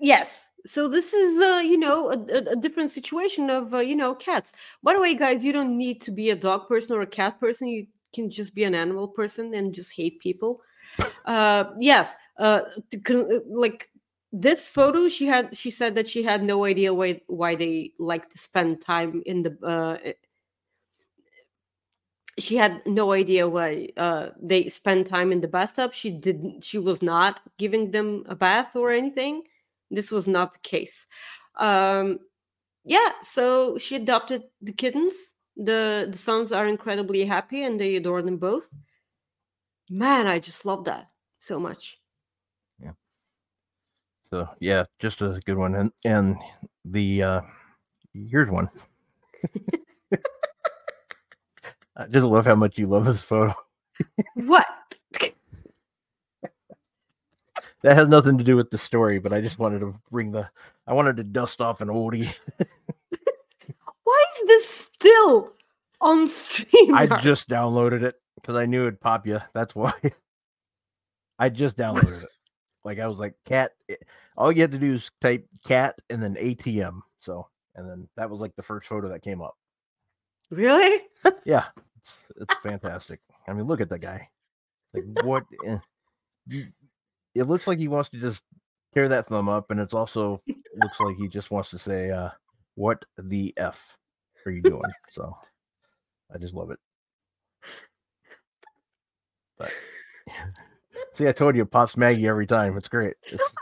yes. So this is uh, you know, a, a, a different situation of uh, you know, cats. By the way, guys, you don't need to be a dog person or a cat person. You can just be an animal person and just hate people. Uh yes. Uh uh, like this photo she had she said that she had no idea why why they like to spend time in the uh she had no idea why uh they spend time in the bathtub. She didn't she was not giving them a bath or anything. This was not the case. Um yeah so she adopted the kittens. The the sons are incredibly happy and they adore them both man i just love that so much Yeah. So yeah, just a good one. And and the uh here's one. <laughs> I just love how much you love this photo. what <laughs> That has nothing to do with the story, but I just wanted to bring the I wanted to dust off an oldie. <laughs> why is this still on stream I just downloaded it because I knew it'd pop you. That's <laughs> why. I just downloaded it. Like I was like, cat. eh, All you had to do is type cat and then ATM. So and then that was like the first photo that came up. really <laughs> Yeah, it's it's fantastic. I mean, look at that guy. Like what? eh, It looks like he wants to just tear that thumb up, and it's also looks like he just wants to say, uh, "What the f are you doing?" So I just love it. But <laughs> see, I told you, it pops Maggie every time. It's great. <laughs> It's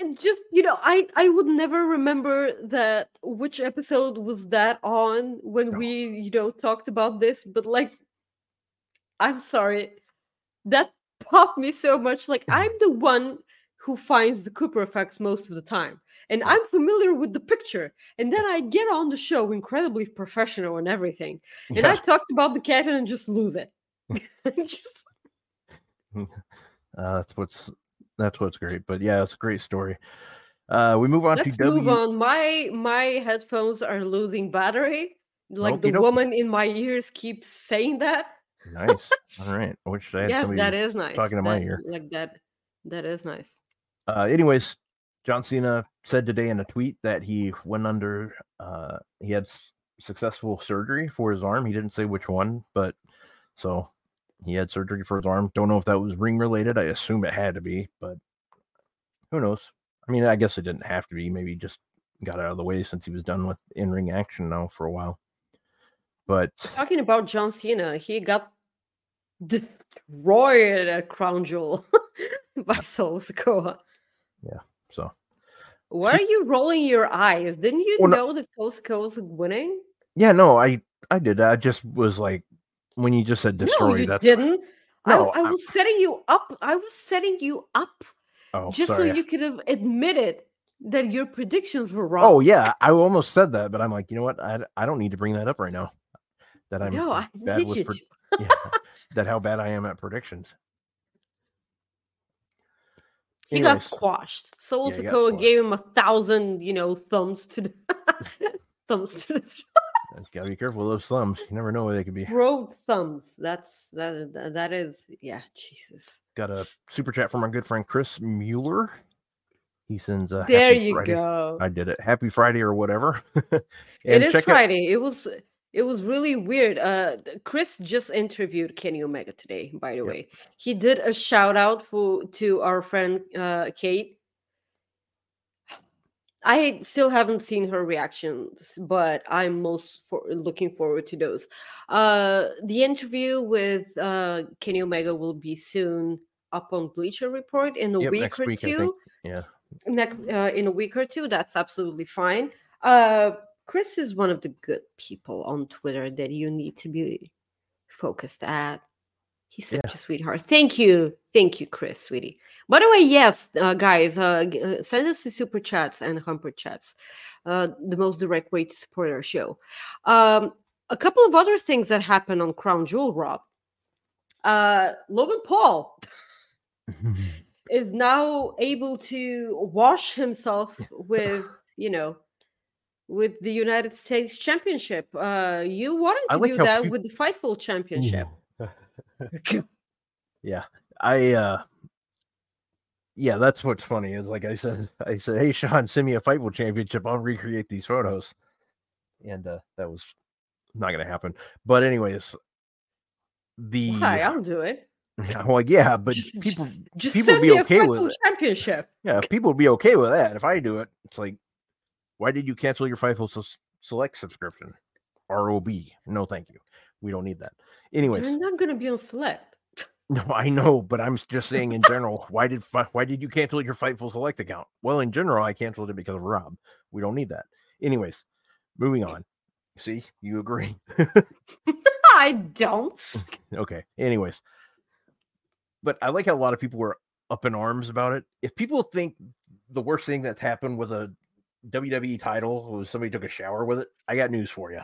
it just you know i i would never remember that which episode was that on when No. we you know talked about this but like i'm sorry that <laughs> popped me so much like i'm the one who finds the cooper effects most of the time and i'm familiar with the picture and then i get on the show incredibly professional and everything and i talked about the cat and just lose it <laughs> Uh, that's what's that's what's great. But yeah, it's a great story. Uh, we move on Let's to move W. on. My my headphones are losing battery. Like the woman in my ears keeps saying that. Nice. <laughs> All right. I wish I had Yes, that is nice. talking to my ear. Like that. That is nice. Uh, anyways, John Cena said today in a tweet that he went under. Uh, he had s- successful surgery for his arm. He didn't say which one, but so he had surgery for his arm. Don't know if that was ring related. I assume it had to be, but who knows? I mean, I guess it didn't have to be. Maybe he just got out of the way since he was done with in ring action now for a while. But Talking about John Cena, he got destroyed at Crown Jewel <laughs> by Sol Yeah. so Why are you rolling your eyes? Didn't you Well, no- know that Solo Sikoa was winning? yeah, no, I I did. I just was like when you just said destroy. no, you that's didn't. No, I, I was setting you up. I was setting you up oh, just sorry. so you could have admitted that your predictions were wrong. Oh yeah, I almost said that, but I'm like, you know what? I, I don't need to bring that up right now. That I'm no, I bad with pre- <laughs> yeah, <laughs> that how bad I am at predictions. He got squashed. Sol Yeah, he got Sikoa squashed. gave him a thousand, you know, thumbs to the <laughs> thumbs to the Gotta be careful with those thumbs. You never know where they could be. Road thumbs. That's that. that- That is, yeah, Jesus. Got a super chat from our good friend Chris Mueller. He sends a There happy you Friday. go. I did it. Happy Friday or whatever. <laughs> it is check out- Friday. It was it was really weird. Uh Chris just interviewed Kenny Omega today, by the Yep. way. He did a shout out for to our friend uh Kate. I still haven't seen her reactions, but I'm most for looking forward to those. Uh the interview with uh Kenny Omega will be soon up on Bleacher Report in a Yep, week or week, two. Yeah. next uh, in a week or two that's absolutely fine uh chris is one of the good people on twitter that you need to be focused at he's such Yeah. a sweetheart. Thank you. Thank you chris sweetie. By the way yes uh, guys uh, uh, send us the super chats and humper chats uh the most direct way to support our show. Um a couple of other things that happened on crown jewel rob. Uh logan paul is now able to wash himself with <laughs> you know with the united states championship. Uh you wanted to like do that with the fightful championship. Yeah <laughs> i uh yeah that's what's funny is like i said <laughs> i said hey sean send me a fightful championship. I'll recreate these photos. And uh that was not gonna happen. But anyways the Hi, i'll do it. Yeah, <laughs> well yeah but Just- people just people would be okay with fightful it. championship. Yeah people would be okay with that if i do it it's like why did you cancel your fightful Sus- select subscription? Rob no thank you we don't need that anyways you're not gonna be on select <laughs> No, I know, but I'm just saying in general. why did why did you cancel your Fightful Select account? Well, in general, I canceled it because of Rob. We don't need that. Anyways, moving on. See, you agree. <laughs> i don't <laughs> okay. Anyways, but I like how a lot of people were up in arms about it. If people think the worst thing that's happened with a WWE title was somebody took a shower with it, I got news for you.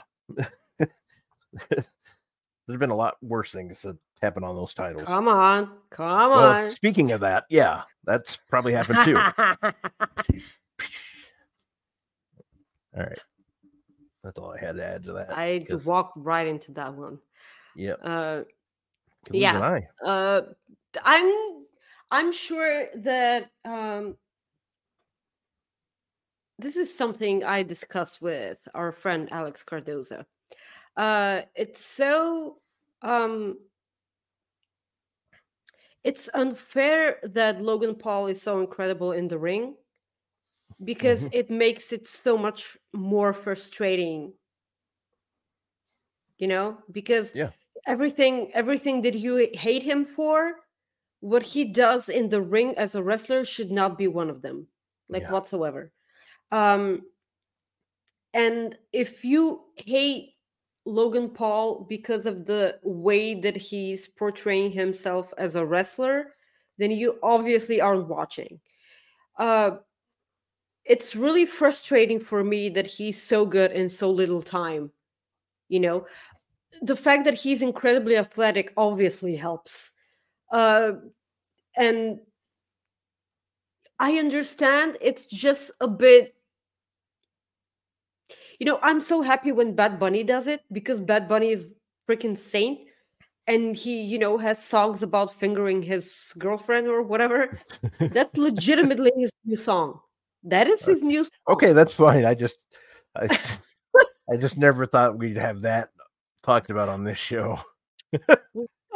There's been a lot worse things that happen on those titles. come on come Well, on speaking of that, yeah, that's probably happened too. <laughs> all right. That's all I had to add to that. i 'cause- walked right into that one yeah. uh yeah. yeah. I. uh i'm i'm sure that um this is something i discussed with our friend alex cardoza uh it's so um it's unfair that logan paul is so incredible in the ring because Mhm. it makes it so much more frustrating you know because Yeah. everything everything that you hate him for what he does in the ring as a wrestler should not be one of them like Yeah. whatsoever um and if you hate logan paul because of the way that he's portraying himself as a wrestler then you obviously aren't watching uh it's really frustrating for me that he's so good in so little time you know the fact that he's incredibly athletic obviously helps. Uh, and I understand it's just a bit. You know, I'm so happy when Bad Bunny does it because Bad Bunny is freaking saint and he, you know, has songs about fingering his girlfriend or whatever. That's <laughs> legitimately his new song. That is his new song. Okay, that's fine. I just I, <laughs> I just never thought we'd have that talked about on this show.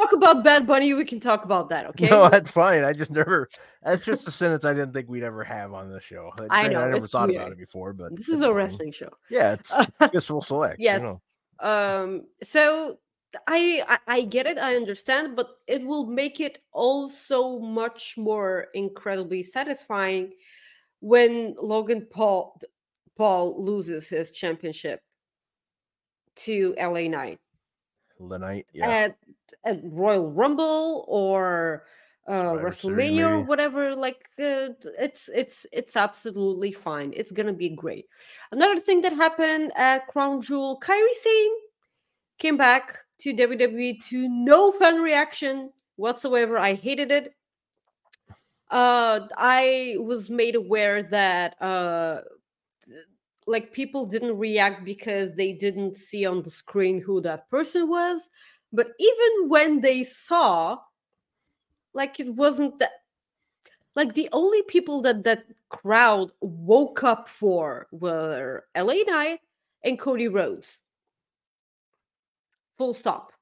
Talk about Bad Bunny, we can talk about that. Okay. No, that's fine. I just never. That's just a sentence I didn't think we'd ever have on the show. I know. I never thought weird. about it before, but This is a fine. wrestling show. Yeah, <laughs> it's will select. you know. Um. So I, I I get it. I understand, but it will make it also much more incredibly satisfying when Logan Paul Paul loses his championship to LA Knight. The night. Yeah. at at Royal Rumble or uh, WrestleMania or whatever. Like uh, it's it's it's absolutely fine. It's gonna be great. Another thing that happened at Crown Jewel, Kairi Sane came back to WWE to no fan reaction whatsoever. I hated it. Uh, I was made aware that uh, like people didn't react because they didn't see on the screen who that person was but even when they saw like it wasn't that like the only people that that crowd woke up for were la knight and cody rhodes. Full stop. <laughs>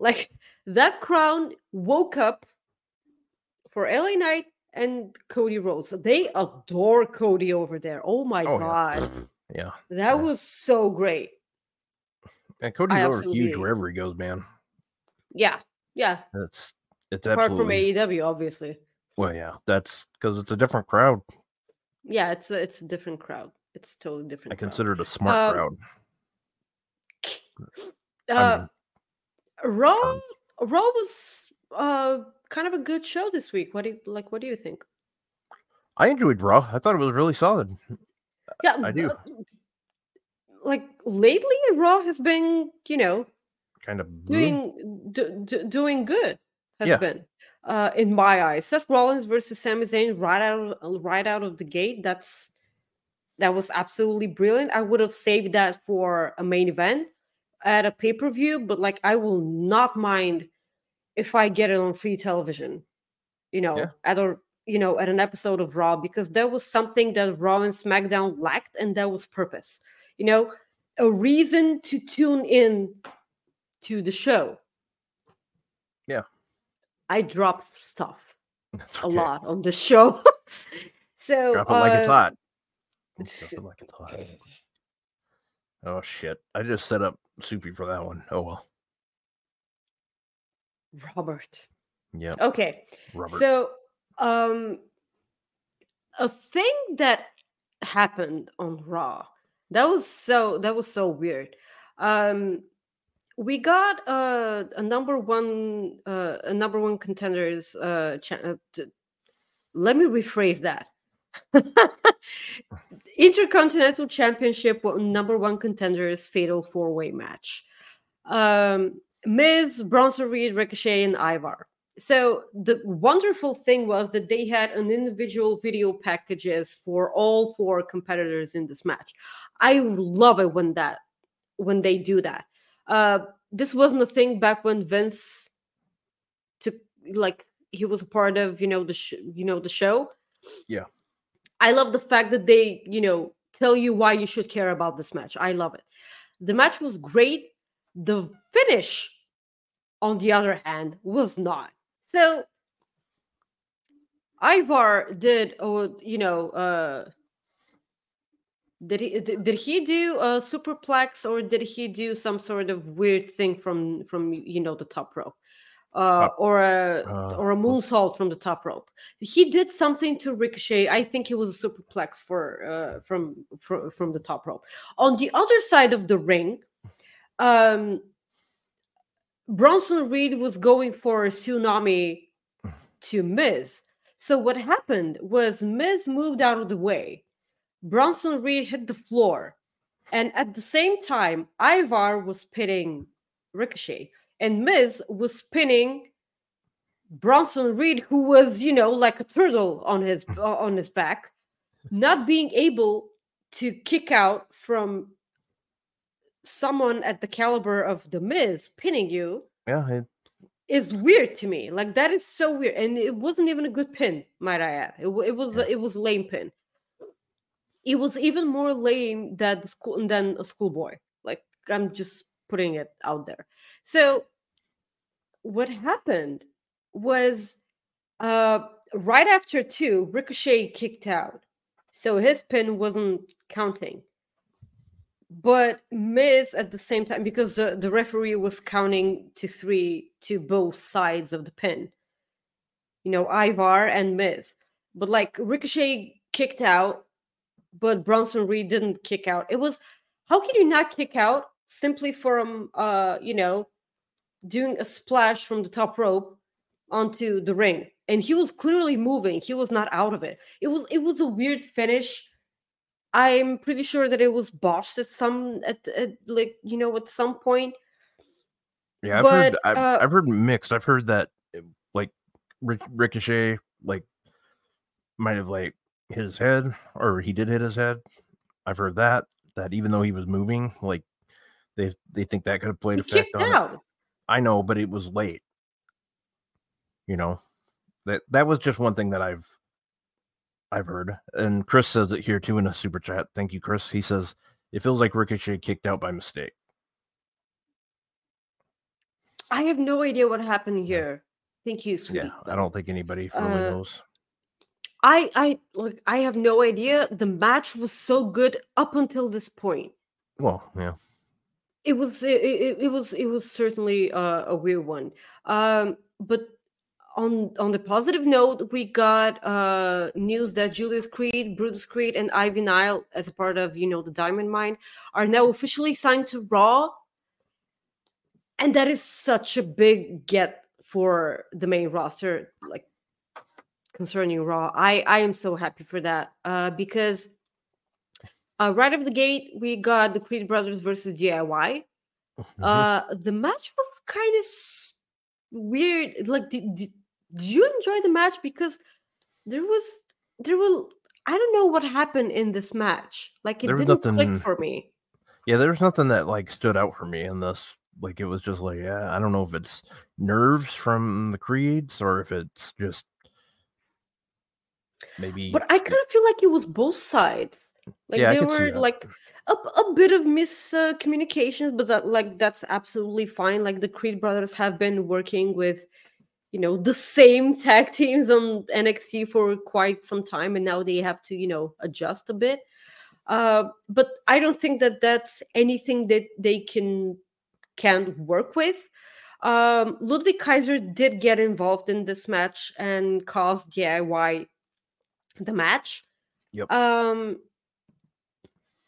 Like that crowd woke up for la knight and cody rhodes. They adore cody over there. Oh my Oh, god. Yeah. that Yeah. was so great. And Cody's I over huge wherever he goes, man. Yeah yeah It's it's apart from aew obviously well, yeah. That's because it's a different crowd. Yeah, it's a, it's a different crowd. It's totally different. I crowd. consider it a smart Um, crowd. I <sniffs> Uh, mean, Raw um, Raw was uh kind of a good show this week. What do you like? What do you think? I enjoyed Raw. I thought it was really solid. Yeah, I do. uh, Like lately, Raw has been you know Kind of doing do, do, doing good. Has Yeah. been uh in my eyes. Seth Rollins versus Sami Zayn right out of, right out of the gate. That's that was absolutely brilliant. I would have saved that for a main event at a pay per view, but like I will not mind if I get it on free television. You know, Yeah. at a you know at an episode of Raw because there was something that Raw and SmackDown lacked, and that was purpose. You know, a reason to tune in to the show. Yeah. I dropped stuff <laughs> That's a lot on the show. <laughs> so Drop it like it's uh, hot. <laughs> Drop it like it's hot. Oh shit! I just set up Soupy for that one. Oh well. Robert. Yeah, Okay. Robert. So, um, a thing that happened on Raw that was so that was so weird. Um, we got uh, a number one uh, a number one contenders. Uh, cha- uh, t- let me rephrase that. <laughs> Intercontinental Championship number one contenders fatal four way match. Um, Miz, Bronson Reed, Ricochet, and Ivar. So the wonderful thing was that they had an individual video packages for all four competitors in this match. I love it when that when they do that. Uh, this wasn't a thing back when Vince took like he was a part of you know the sh- you know the show. Yeah. I love the fact that they you know tell you why you should care about this match. I love it. The match was great. The finish, on the other hand, was not. So Ivar did, oh, you know, uh, did he did, he do a superplex or did he do some sort of weird thing from from you know the top rope, uh, Top- or a uh, or a moonsault from the top rope? He did something to Ricochet. I think it was a superplex for uh, from from from the top rope. On the other side of the ring, um, Bronson Reed was going for a tsunami <laughs> to Miz. So what happened was Miz moved out of the way. Bronson Reed hit the floor. And at the same time, Ivar was pitting Ricochet, and Miz was pinning Bronson Reed, who was, you know, like a turtle on his <laughs> uh, on his back, not being able to kick out from someone at the caliber of the Miz pinning you. Yeah, it, is weird to me. Like that is so weird, and it wasn't even a good pin, might I add. It, it was Yeah. it was lame pin. It was even more lame than school than a schoolboy. Like I'm just putting it out there. So what happened was uh right after two, Ricochet kicked out. So his pin wasn't counting. But Miz at the same time, because the, the referee was counting to three to both sides of the pin. You know, Ivar and Miz. But like Ricochet kicked out, but Bronson Reed didn't kick out. It was how can you not kick out simply from uh, you know, doing a splash from the top rope onto the ring and he was clearly moving he was not out of it it was it was a weird finish i'm pretty sure that it was botched at some at, at like you know at some point yeah. I've heard I've, uh, I've heard mixed. I've heard that uh, like Ric- Ricochet like might have like his head or he did hit his head. I've heard that that even though he was moving, like they they think that could have played he effect on it. out I know, but it was late. You know, that that was just one thing that I've I've heard. And Chris says it here too in a super chat. Thank you, Chris. He says it feels like Ricochet kicked out by mistake. i have no idea what happened here thank you sweetie Yeah, I don't think anybody really Uh, knows. I i like i have no idea. The match was so good up until this point. Well, yeah, it was it, it, it was it was certainly uh, a weird one. Um but on on the positive note we got uh news that julius creed brutus creed and ivy nile as a part of you know the diamond mine are now officially signed to raw. And that is such a big get for the main roster like concerning raw i i am so happy for that uh because uh, right off the gate, we got the Creed Brothers versus DIY. Mhm. Uh, the match was kind of weird. Like, did, did, did you enjoy the match? Because there was there were I don't know what happened in this match. Like, it There didn't nothing- click for me. yeah. there was nothing that like stood out for me in this. Like it was just like, yeah, I don't know if it's nerves from the creeds or if it's just maybe. But I kind of feel like it was both sides. Like Yeah, there were like a, a bit of miscommunications, but that like that's absolutely fine. Like the Creed brothers have been working with, you know, the same tag teams on NXT for quite some time, and now they have to, you know, adjust a bit. Uh, but I don't think that that's anything that they can can't work with. Um, Ludwig Kaiser did get involved in this match and caused DIY the match. Yep. Um,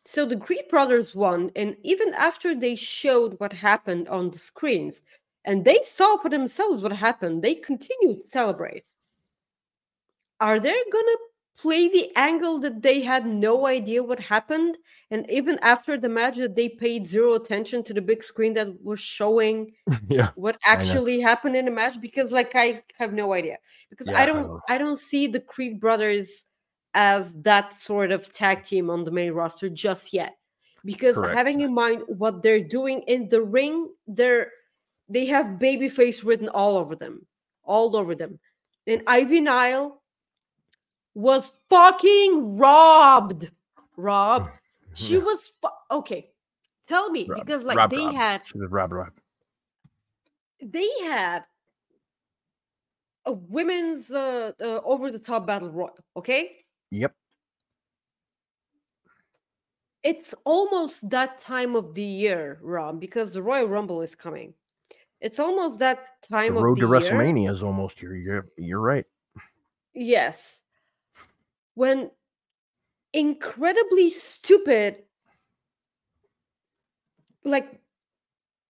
so the Creed brothers won, and even after they showed what happened on the screens, and they saw for themselves what happened, they continued to celebrate. Are they gonna play the angle that they had no idea what happened, and even after the match, that they paid zero attention to the big screen that was showing <laughs> yeah, what actually happened in the match? Because like I have no idea. Because Yeah, I I don't know. I don't see the Creed brothers as that sort of tag team on the main roster just yet. Because Correct. having in mind what they're doing in the ring, they're they have babyface written all over them, all over them. And Ivy Nile was fucking robbed. Rob, she Yeah. was fu- okay. Tell me because like they had She was Rob Rob. they had a women's uh, uh, over the top battle royal. Okay, Yep. it's almost that time of the year, Rob, because the Royal Rumble is coming. It's almost that The time road of to the year. WrestleMania is almost here. You're you're right. Yes, when incredibly stupid like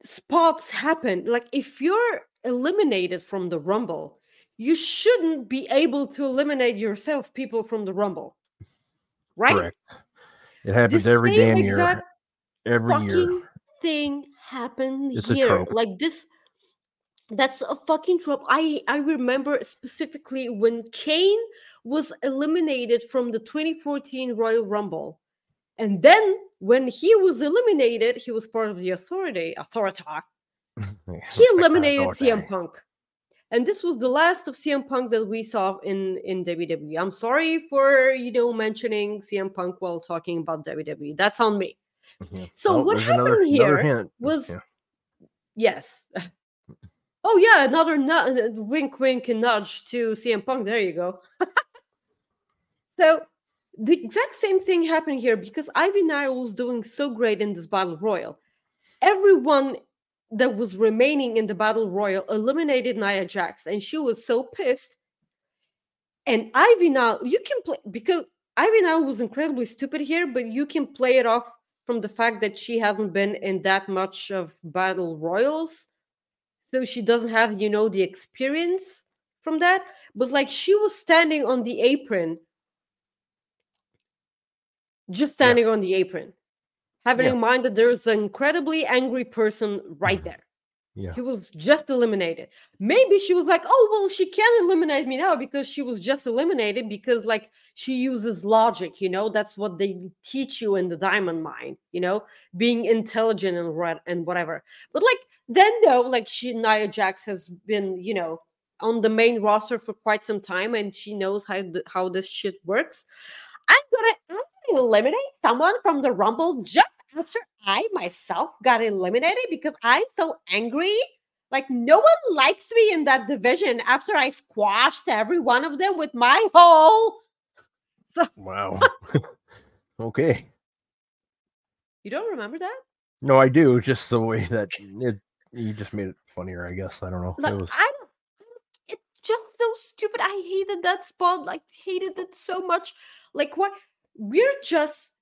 spots happen. Like if you're eliminated from the Rumble, you shouldn't be able to eliminate yourself people from the Rumble. Right? Correct. It happens The every damn year. Every fucking year. thing happened It's here? Like this that's a fucking trope. I I remember specifically when Kane was eliminated from the 2014 Royal Rumble. And then when he was eliminated, he was part of the authority, authority. <laughs> He eliminated CM Punk. And this was the last of CM Punk that we saw in in WWE. I'm sorry for you know mentioning CM Punk while talking about WWE. That's on me. Mhm. So Oh, what happened another, another here hint. was Yeah. yes. <laughs> Oh yeah, another nu- wink, wink, and nudge to CM Punk. There you go. <laughs> so the exact same thing happened here because Ivy Nile was doing so great in this battle royal. Everyone that was remaining in the battle royal eliminated Nia Jax, and she was so pissed. And Ivy Nile, you can play because Ivy Nile was incredibly stupid here, but you can play it off from the fact that she hasn't been in that much of battle royals so she doesn't have you know the experience from that but like she was standing on the apron just Yeah. standing on the apron having Yeah. in mind that there's an incredibly angry person right Mhm. there Yeah. he was just eliminated maybe she was like oh well she can't eliminate me now because she was just eliminated because like she uses logic you know that's what they teach you in the diamond mine you know being intelligent and what and whatever but like then though like she nia jax has been you know on the main roster for quite some time and she knows how th- how this shit works i'm gonna eliminate someone from the rumble just after i myself got eliminated because i'm so angry like no one likes me in that division after i squashed every one of them with my whole <laughs> Wow. <laughs> okay. you don't remember that No, I do. Just the way that it you just made it funnier, I guess. I don't know. It was I don't. It's just so stupid. I hated that spot. Like, hated it so much. Like, what? We're just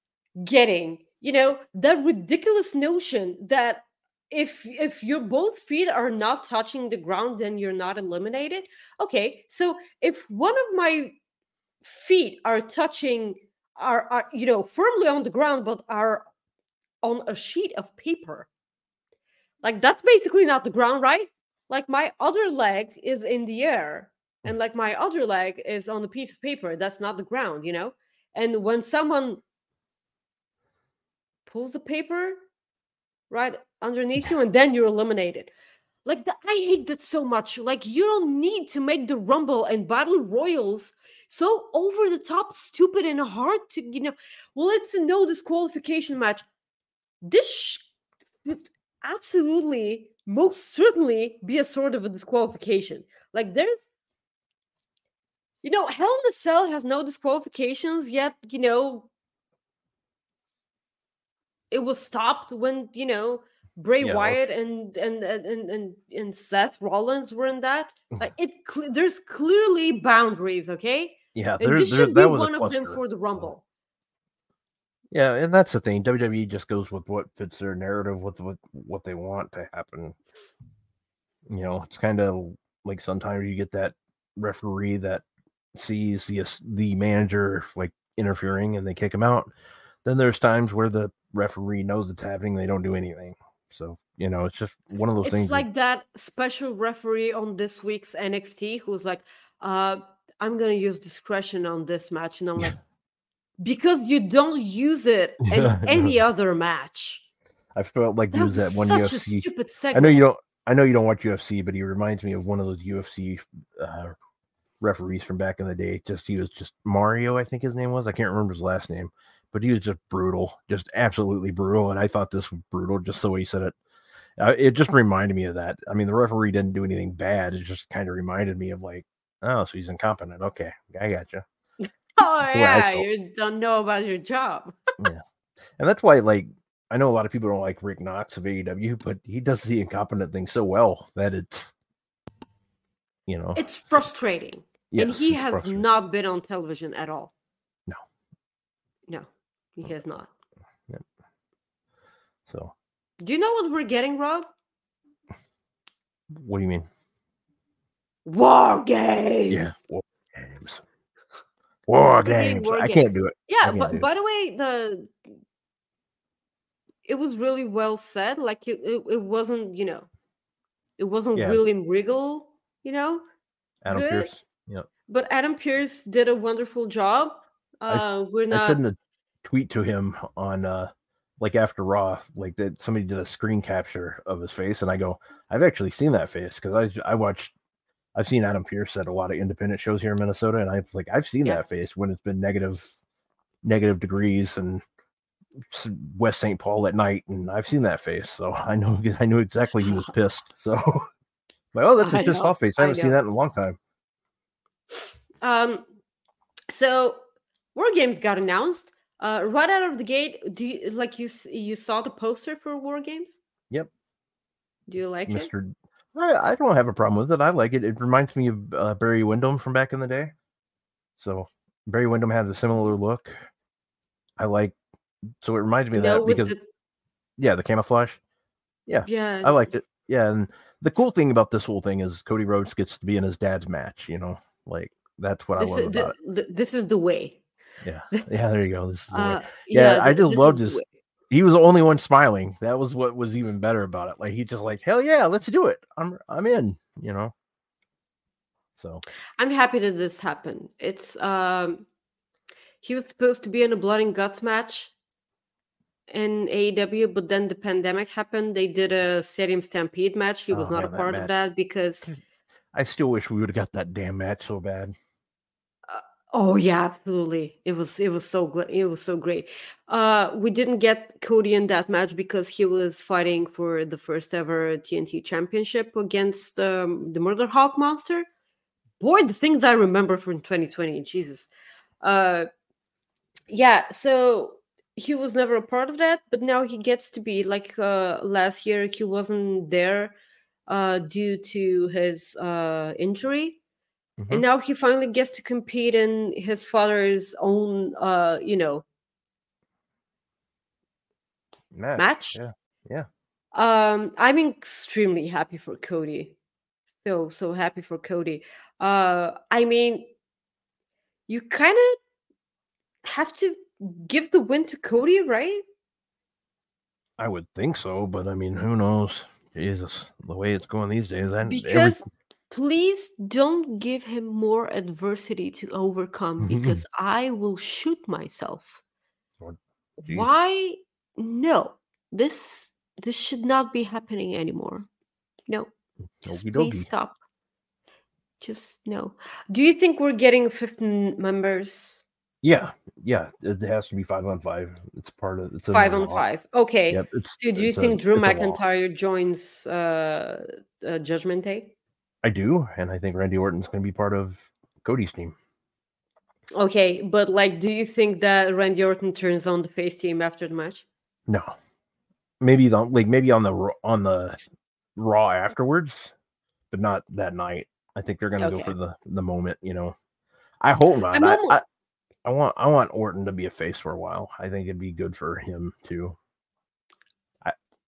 getting, you know, that ridiculous notion that if if your both feet are not touching the ground, then you're not eliminated. Okay, so if one of my feet are touching, are are you know firmly on the ground, but are on a sheet of paper, like that's basically not the ground, right? Like my other leg is in the air, and mm. like my other leg is on a piece of paper. That's not the ground, you know. And when someone pulls the paper right underneath you, and then you're eliminated. Like the, I hate that so much. Like you don't need to make the rumble and battle royals so over the top, stupid, and hard to you know. Well, it's a no disqualification match. This sh- absolutely, most certainly, be a sort of a disqualification. Like there's, you know, Hell in a Cell has no disqualifications yet. You know, it was stopped when you know Bray Yeah, Wyatt and, and and and and and Seth Rollins were in that. Like <sighs> it, cle there's clearly boundaries. Okay, yeah, and there, this there, should be that was a one of them for the Rumble. Yeah, and that's the thing. WWE just goes with what fits their narrative, with what what they want to happen. You know, it's kind of like sometimes you get that referee that sees the the manager like interfering and they kick him out. Then there's times where the referee knows it's happening, they don't do anything. So you know, it's just one of those It's things. that- like that special referee on this week's NXT who's like, uh, I'm gonna use discretion on this match. And I'm like, <laughs> because you don't use it <laughs> in any other match. I felt like That was that one such a UFC. stupid I know you don't. I know you don't watch UFC, but he reminds me of one of those UFC uh, referees from back in the day. Just he was just Mario, I think his name was. I can't remember his last name, but he was just brutal, just absolutely brutal. And I thought this was brutal, just the way he said it. Uh, it just reminded me of that. I mean, the referee didn't do anything bad. It just kind of reminded me of like, oh, so he's incompetent. Okay, I got you. <laughs> Oh I yeah, you don't know about your job. Yeah, and that's why, like, I know a lot of people don't like Rick Knox of AEW, but he does the incompetent thing so well that it's, you know, It's frustrating. And he has not been on television at all. No. No, he mm. has not. So, Do you know what we're getting, Rob? what do you mean? War games. Yeah, war games. <laughs> War games. war I can't do it. Yeah, but by the way, the it was really well said. Like it, it, it wasn't, you know, it wasn't Yeah. William Regal, you know, Adam Good. Pearce. But Adam Pearce did a wonderful job. I Uh, we're not. I sent a tweet to him on uh like after Raw, like that somebody did a screen capture of his face, and I go, I've actually seen that face because I I watched I've seen Adam Pearce at a lot of independent shows here in Minnesota, and I've like I've seen Yeah. that face when it's been negative negative degrees and West St. Paul at night, and I've seen that face, so I know <laughs> I knew exactly he was <laughs> pissed. So <laughs> like, oh, that's a I pissed know, off face. I I haven't seen that in a long time. Um, so War Games got announced. Uh, right out of the gate, do you like you you saw the poster for War Games? Yep. Do you like it? Mr. I, I don't have a problem with it. I like it. It reminds me of uh, Barry Windham from back in the day. So Barry Windham had a similar look. I like. So it reminds me of No, that because the- yeah, the camouflage. Yeah. Yeah, I liked it. Yeah, and the cool thing about this whole thing is Cody Rhodes gets to be in his dad's match. You know, like that's what This I love is, about the- this is the way. Yeah, <laughs> yeah. There you go. This is the way. Uh, Yeah, I th- just this loved is his- he was the only one smiling. That was what was even better about it. Like he just like hell yeah, let's do it. I'm I'm in. You know. So I'm happy that this happened. It's um he was supposed to be in a blood and guts match in AEW, but then the pandemic happened. They did a stadium stampede match. He was Oh, not man, a part of that because I still wish we would have got that damn match so bad. oh yeah, absolutely. It was it was so gl- it was so great. Uh we didn't get Cody in that match because he was fighting for the first ever TNT championship against um, the Murder Hawk monster. Boy, the things I remember from 2020, Jesus. Uh yeah, so he was never a part of that, but now he gets to be like uh last year he wasn't there uh due to his uh injury Mhm. and now he finally gets to compete in his father's own uh you know Match. match yeah, yeah. um i'm extremely happy for cody so so happy for cody uh i mean you kind of have to give the win to cody right I would think so, but I mean, who knows? Jesus, the way it's going these days, I every- because please don't give him more adversity to overcome <laughs> because i will shoot myself. Oh, why? No this this should not be happening anymore. No just please stop. Just no. Do you think we're getting 15 members yeah, yeah, it has to be five on five. It's part of it's five on law. five okay Yep, it's. so do you a- think drew a law. mcintyre joins uh, uh judgment day I do, and I think Randy Orton's going to be part of Cody's team. okay but like do you think that randy orton turns on the face team after the match No, maybe the like maybe on the on the Raw afterwards, but not that night. I think they're going to go for the the moment. You know, I hope not. I'm I, I, I want I want Orton to be a face for a while. I think it'd be good for him too.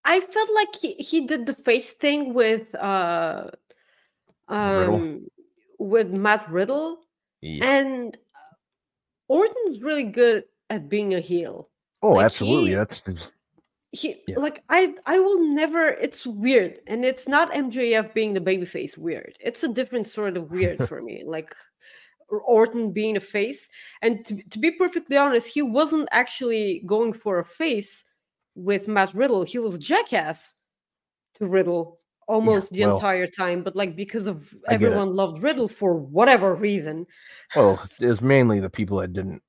I felt like he, he did the face thing with uh Riddle? um with Matt Riddle Yeah. and Orton's really good at being a heel. Oh, like, absolutely. he- That's just, He Yeah. like I I will never it's weird and it's not MJF being the babyface weird. It's a different sort of weird <laughs> for me. Like Orton being a face and to, to be perfectly honest, he wasn't actually going for a face with Matt Riddle. He was jackass to Riddle almost the well, entire time, but like because of it. everyone loved Riddle for whatever reason. well, it's mainly the people that didn't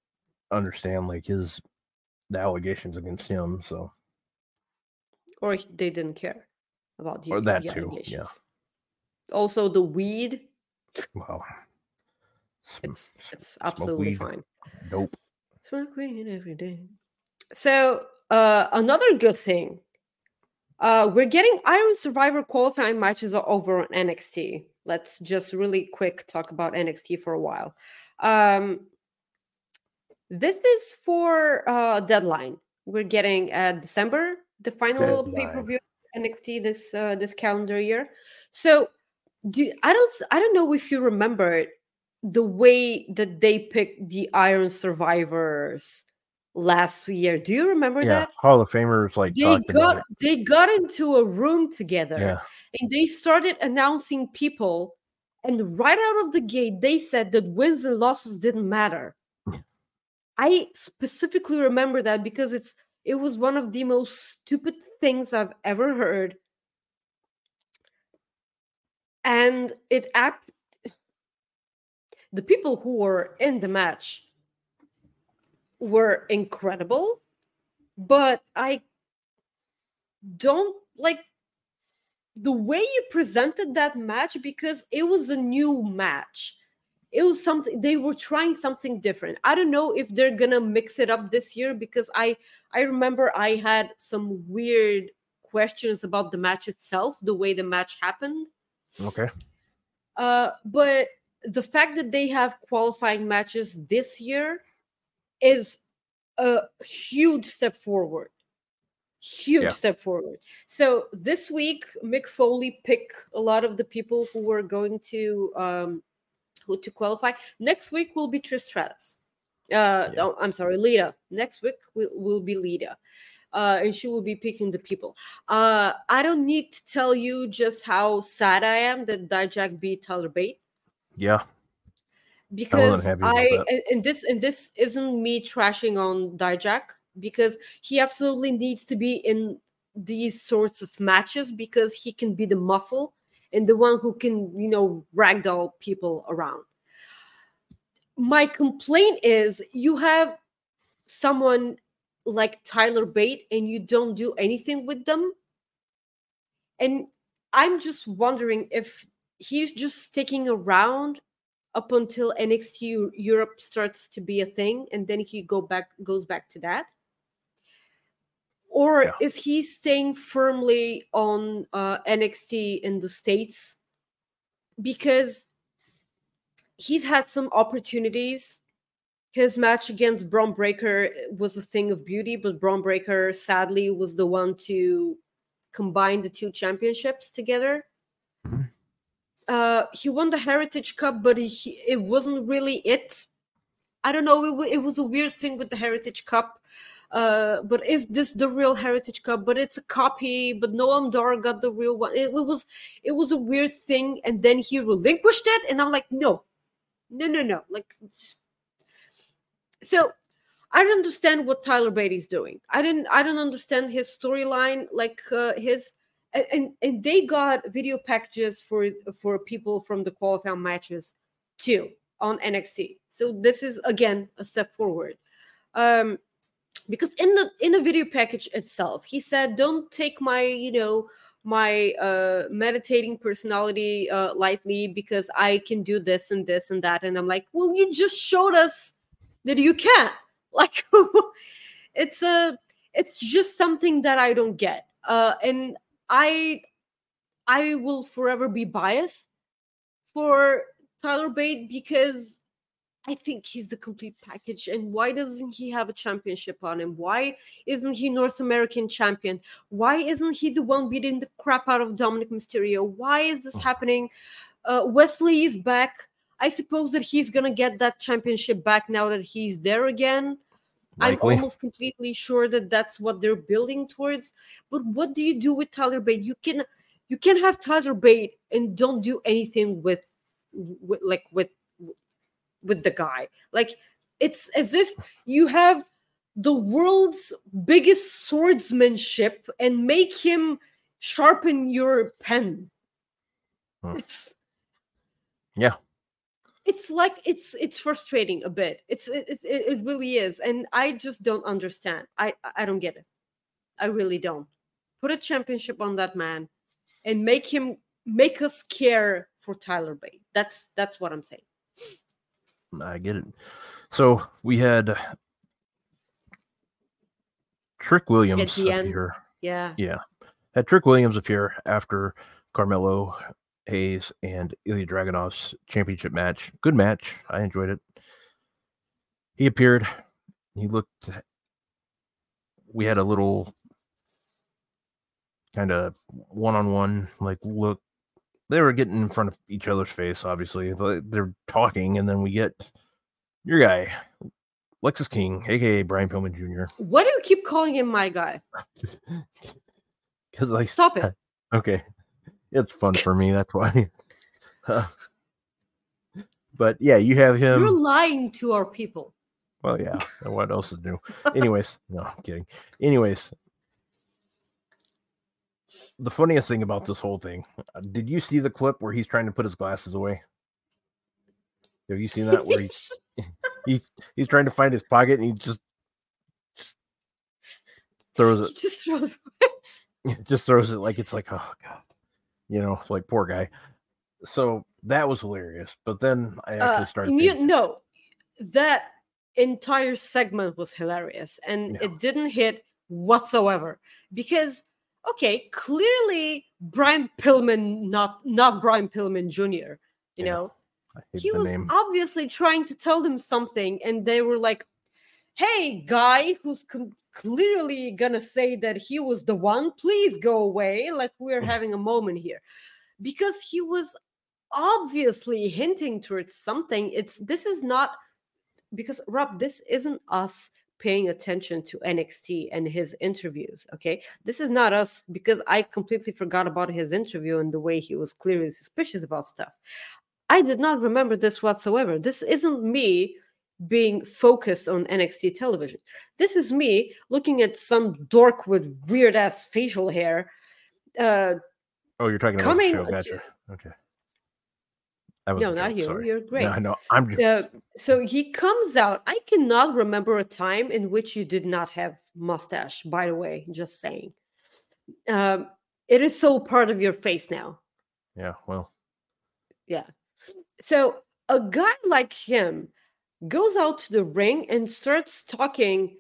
understand like his the allegations against him. So or they didn't care about the, Or that the too, yeah. Also, the weed, well, it's it's absolutely fine. Nope. Smoke weed every day. So, uh, another good thing, uh, we're getting Iron Survivor qualifying matches over on NXT. Let's just really quick talk about NXT for a while. Um, this is for uh, deadline. We're getting uh, December, the final pay per view NXT this uh, this calendar year. So, do I don't I don't know if you remember the way that they picked the Iron Survivors last year. Do you remember Yeah, that? Hall of Famers like They got they got into a room together Yeah, and they started announcing people and right out of the gate they said that wins and losses didn't matter. <laughs> I specifically remember that because it's it was one of the most stupid things I've ever heard. And it app the people who were in the match were incredible, but I don't like the way you presented that match because it was a new match. It was something they were trying something different. I don't know if they're gonna mix it up this year because I I remember I had some weird questions about the match itself, the way the match happened. okay. Uh, but the fact that they have qualifying matches this year is a huge step forward. Huge Yeah. step forward. So this week, Mick Foley picked a lot of the people who were going to um, who to qualify. Next week will be Trish Stratus. Uh, Yeah. oh, I'm sorry, Lita. Next week will, will be Lita. Uh, and she will be picking the people. Uh, I don't need to tell you just how sad I am that Dijak beat Tyler Bate Yeah, because I and this and this isn't me trashing on Dijak because he absolutely needs to be in these sorts of matches because he can be the muscle and the one who can you know ragdoll people around. My complaint is you have someone like Tyler Bate and you don't do anything with them. And I'm just wondering if he's just sticking around up until NXT Eu- Europe starts to be a thing, and then he go back goes back to that, or Yeah. is he staying firmly on uh, NXT in the states because he's had some opportunities. His match against Bron Breakker was a thing of beauty, but Bron Breakker sadly was the one to combine the two championships together uh he won the heritage cup but he, it wasn't really it. I don't know it, it was a weird thing with the heritage cup uh but is this the real heritage cup? But it's a copy but noam dar got the real one. It, was it was a weird thing and then he relinquished it and i'm like no. No no no. Like so i don't understand what tyler Bate's doing. I didn't i don't understand his storyline like uh, his and, and they got video packages for for people from the qualifying matches too on NXT. So this is again a step forward. Um because in the in the video package itself, he said, "Don't take my, you know, my uh meditating personality uh lightly because I can do this and this and that." And I'm like, "Well, you just showed us that you can't." <laughs> Like <laughs> it's a it's just something that I don't get. Uh and I I will forever be biased for Tyler Bate because I think he's the complete package. And why doesn't he have a championship on him? Why isn't he North American champion? Why isn't he the one beating the crap out of Dominik Mysterio? Why is this happening? Uh, Wesley is back. I suppose that he's gonna get that championship back now that he's there again. Likely. I'm almost completely sure that that's what they're building towards. But what do you do with Tyler Bate? You can you can have Tyler Bate and don't do anything with, with like with with the guy. Like it's as if you have the world's biggest swordsmanship and make him sharpen your pen. Hmm. It's Yeah. It's like it's it's frustrating a bit. It's it, it, it really is and i just don't understand. I i don't get it. I really don't. Put a championship on that man and make him make us care for tyler bate. That's that's what i'm saying. I get it. So we had Trick Williams here. yeah. Yeah. Had Trick Williams appear after Carmelo Hayes and Ilya Dragunov's championship match. Good match. I enjoyed it. He appeared. He looked. We had a little kind of one on one, like, look. They were getting in front of each other's face, obviously. They- They're talking, and then we get your guy, Lexis King, aka Brian Pillman Jr. Why do you keep calling him my guy? <laughs> Because I Stop it. <laughs> okay, it's fun for me. That's why. <laughs> but yeah, you have him. You're lying to our people. Well, yeah. <laughs> What else to do? Anyways, no, I'm kidding. Anyways, the funniest thing about this whole thing, uh, did you see the clip where he's trying to put his glasses away? Have you seen that? Where he's <laughs> he's he's trying to find his pocket and he just just throws it, Just throw the just throws it like it's like oh god, you know, like poor guy. So that was hilarious. But then I actually Uh, started. you thinking- no, that entire segment was hilarious, and Yeah. it didn't hit whatsoever because okay, clearly Brian Pillman, not not Brian Pillman Jr. You Yeah, know, he was name. obviously trying to tell them something, and they were like, "Hey, guy, who's com- clearly gonna say that he was the one, please go away." Like we're having a moment here, because he was obviously hinting towards something. It's this is not because Rob, this isn't us paying attention to NXT and his interviews. Okay, this is not us because I completely forgot about his interview and the way he was clearly suspicious about stuff. I did not remember this whatsoever. This isn't me being focused on NXT television. This is me looking at some dork with weird ass facial hair. Uh, Oh, you're talking about coming the show. to- Gotcha. Okay. No, not you. sorry. You're great. No, no, I'm Uh, so he comes out. I cannot remember a time in which you did not have mustache. By the way, just saying. Um, it is so part of your face now. yeah. Well, Yeah. So a guy like him goes out to the ring and starts talking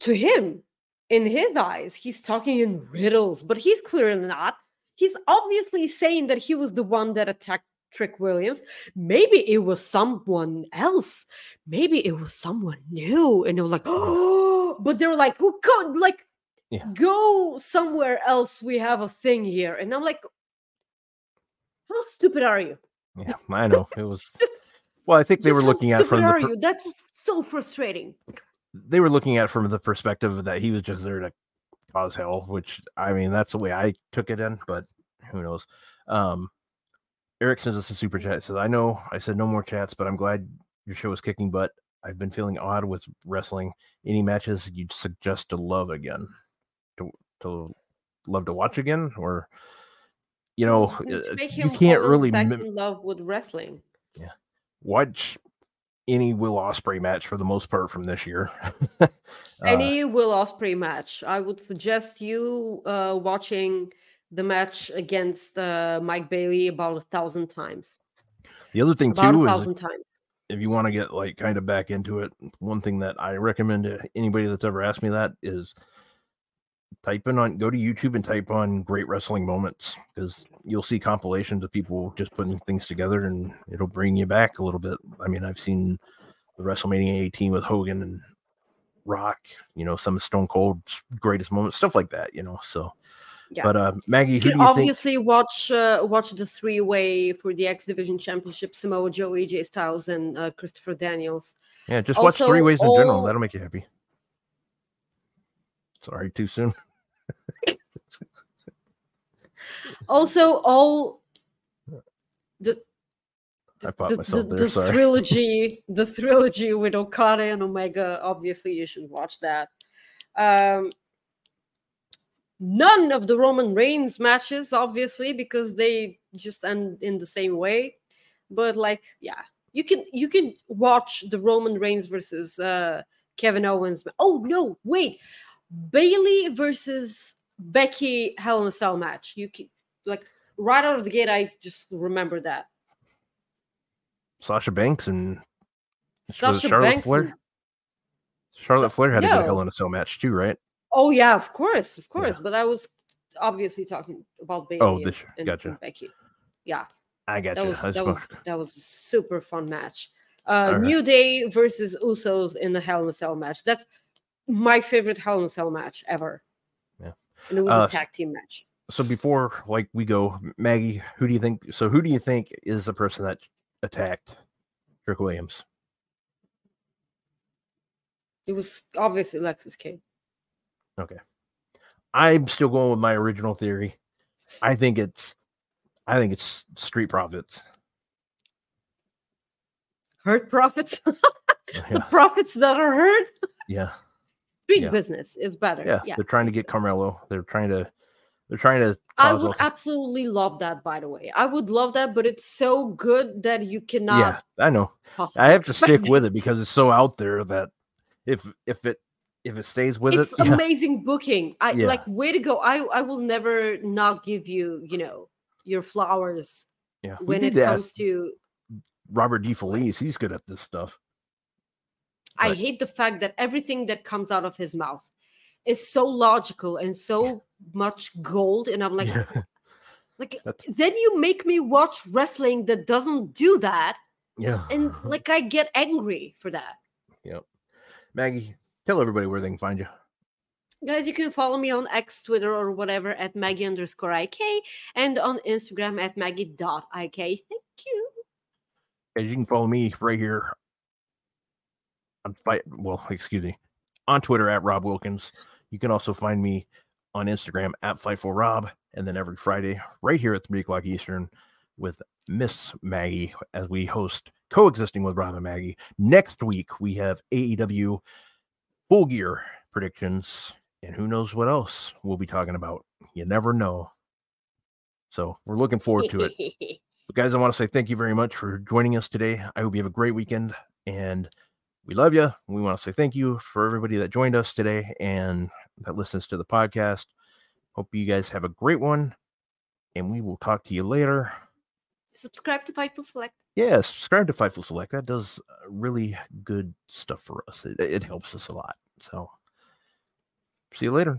to him in his eyes. He's talking in riddles, but he's clearly not. He's obviously saying that he was the one that attacked Trick Williams. Maybe it was someone else. Maybe it was someone new. And they were like, oh, <gasps> but they were like, oh, God, like, Yeah. go somewhere else. We have a thing here. And I'm like, how stupid are you? yeah, I know it was. <laughs> Well, I think they Just were looking at from the per-? That's so frustrating. they were looking at from the perspective that he was just there to cause hell, which I mean that's the way I took it in, but who knows? Um Eric sends us a super chat. Says, I know I said no more chats, but I'm glad your show is kicking butt. I've been feeling odd with wrestling. Any matches you'd suggest to love again? To to love to watch again? Or you know, uh, you can't really in love with wrestling. Watch any Will Ospreay match for the most part from this year. <laughs> Uh, Any Will Ospreay match, I would suggest you uh, watching the match against uh, Mike Bailey about a thousand times. the other thing About too a is times. if you want to get like kind of back into it, one thing that I recommend to anybody that's ever asked me that is type in on go to YouTube and type on great wrestling moments because you'll see compilations of people just putting things together and it'll bring you back a little bit. I mean, I've seen the WrestleMania 18 with Hogan and Rock, you know, some of Stone Cold's greatest moments, stuff like that, you know. So, Yeah. but uh, Maggie, You who can do you think? obviously watch uh, watch the three way for the X Division Championship: Samoa Joe, AJ Styles, and uh, Christopher Daniels. Yeah, just watch three ways in general. That'll make you happy. Sorry, too soon. <laughs> Also, all the the, myself the, there. the trilogy, the trilogy with Okada and Omega. Obviously, you should watch that. Um, none of the Roman Reigns matches, obviously, because they just end in the same way. But like, yeah, you can you can watch the Roman Reigns versus uh, Kevin Owens. Oh no, wait, Bayley versus Becky Hell in a Cell match. You can like right out of the gate. I just remember that. Sasha Banks and Sasha Charlotte Banks. Flair? and- Charlotte Sa- Flair had a good. Hell in a Cell match too, right? Oh yeah, of course, of Yeah. course. But I was obviously talking about Bayley Oh, and, this and- gotcha. and Becky. Yeah, I got that you. was that was that was a super fun match. Uh, Alright. New Day versus Usos in the Hell in a Cell match. That's my favorite Hell in a Cell match ever. Yeah. and it was Uh, a tag team match. so before like we go, Maggie, who do you think? So who do you think is the person that attacked Trick Williams? It was obviously Lexis King. Okay. I'm still going with my original theory. I think it's I think it's Street Profits. Hurt profits. <laughs> Yeah. profits that are hurt. Yeah. Street Yeah. business is better. Yeah. Yeah. They're trying to get Carmelo. They're trying to they're trying to I would absolutely love that, by the way. I would love that, but it's so good that you cannot Yeah, I know. I have to stick expect with it because it's so out there that if if it if it stays with it's it, <laughs> yeah, amazing booking. I Yeah. like way to go. I I will never not give you, you know, your flowers yeah. when it comes to Robert D. Felice. He's good at this stuff. I hate the fact that everything that comes out of his mouth is so logical and so much gold. And I'm like, Yeah. <laughs> like That's- then you make me watch wrestling that doesn't do that. yeah. And <laughs> like I get angry for that. Maggie, tell everybody where they can find you. Guys, you can follow me on X, Twitter, or whatever at Maggie underscore IK and on Instagram at Maggie.ik. Thank you. Guys, you can follow me right here fight well, <laughs> excuse me, on Twitter at Rob Wilkins. You can also find me on Instagram at Fightful Rob, and then every Friday, right here at three o'clock Eastern, with Miss Maggie as we host coexisting with Rob and Maggie. Next week we have AEW full gear predictions, and who knows what else we'll be talking about. You never know. So we're looking forward to it. <laughs> But guys, I want to say thank you very much for joining us today. I hope you have a great weekend and we love you. We want to say thank you for everybody that joined us today and that listens to the podcast. Hope you guys have a great one and we will talk to you later. Subscribe to Fightful Select. Yeah, subscribe to Fightful Select. That does uh, really good stuff for us. It, it helps us a lot. So see you later.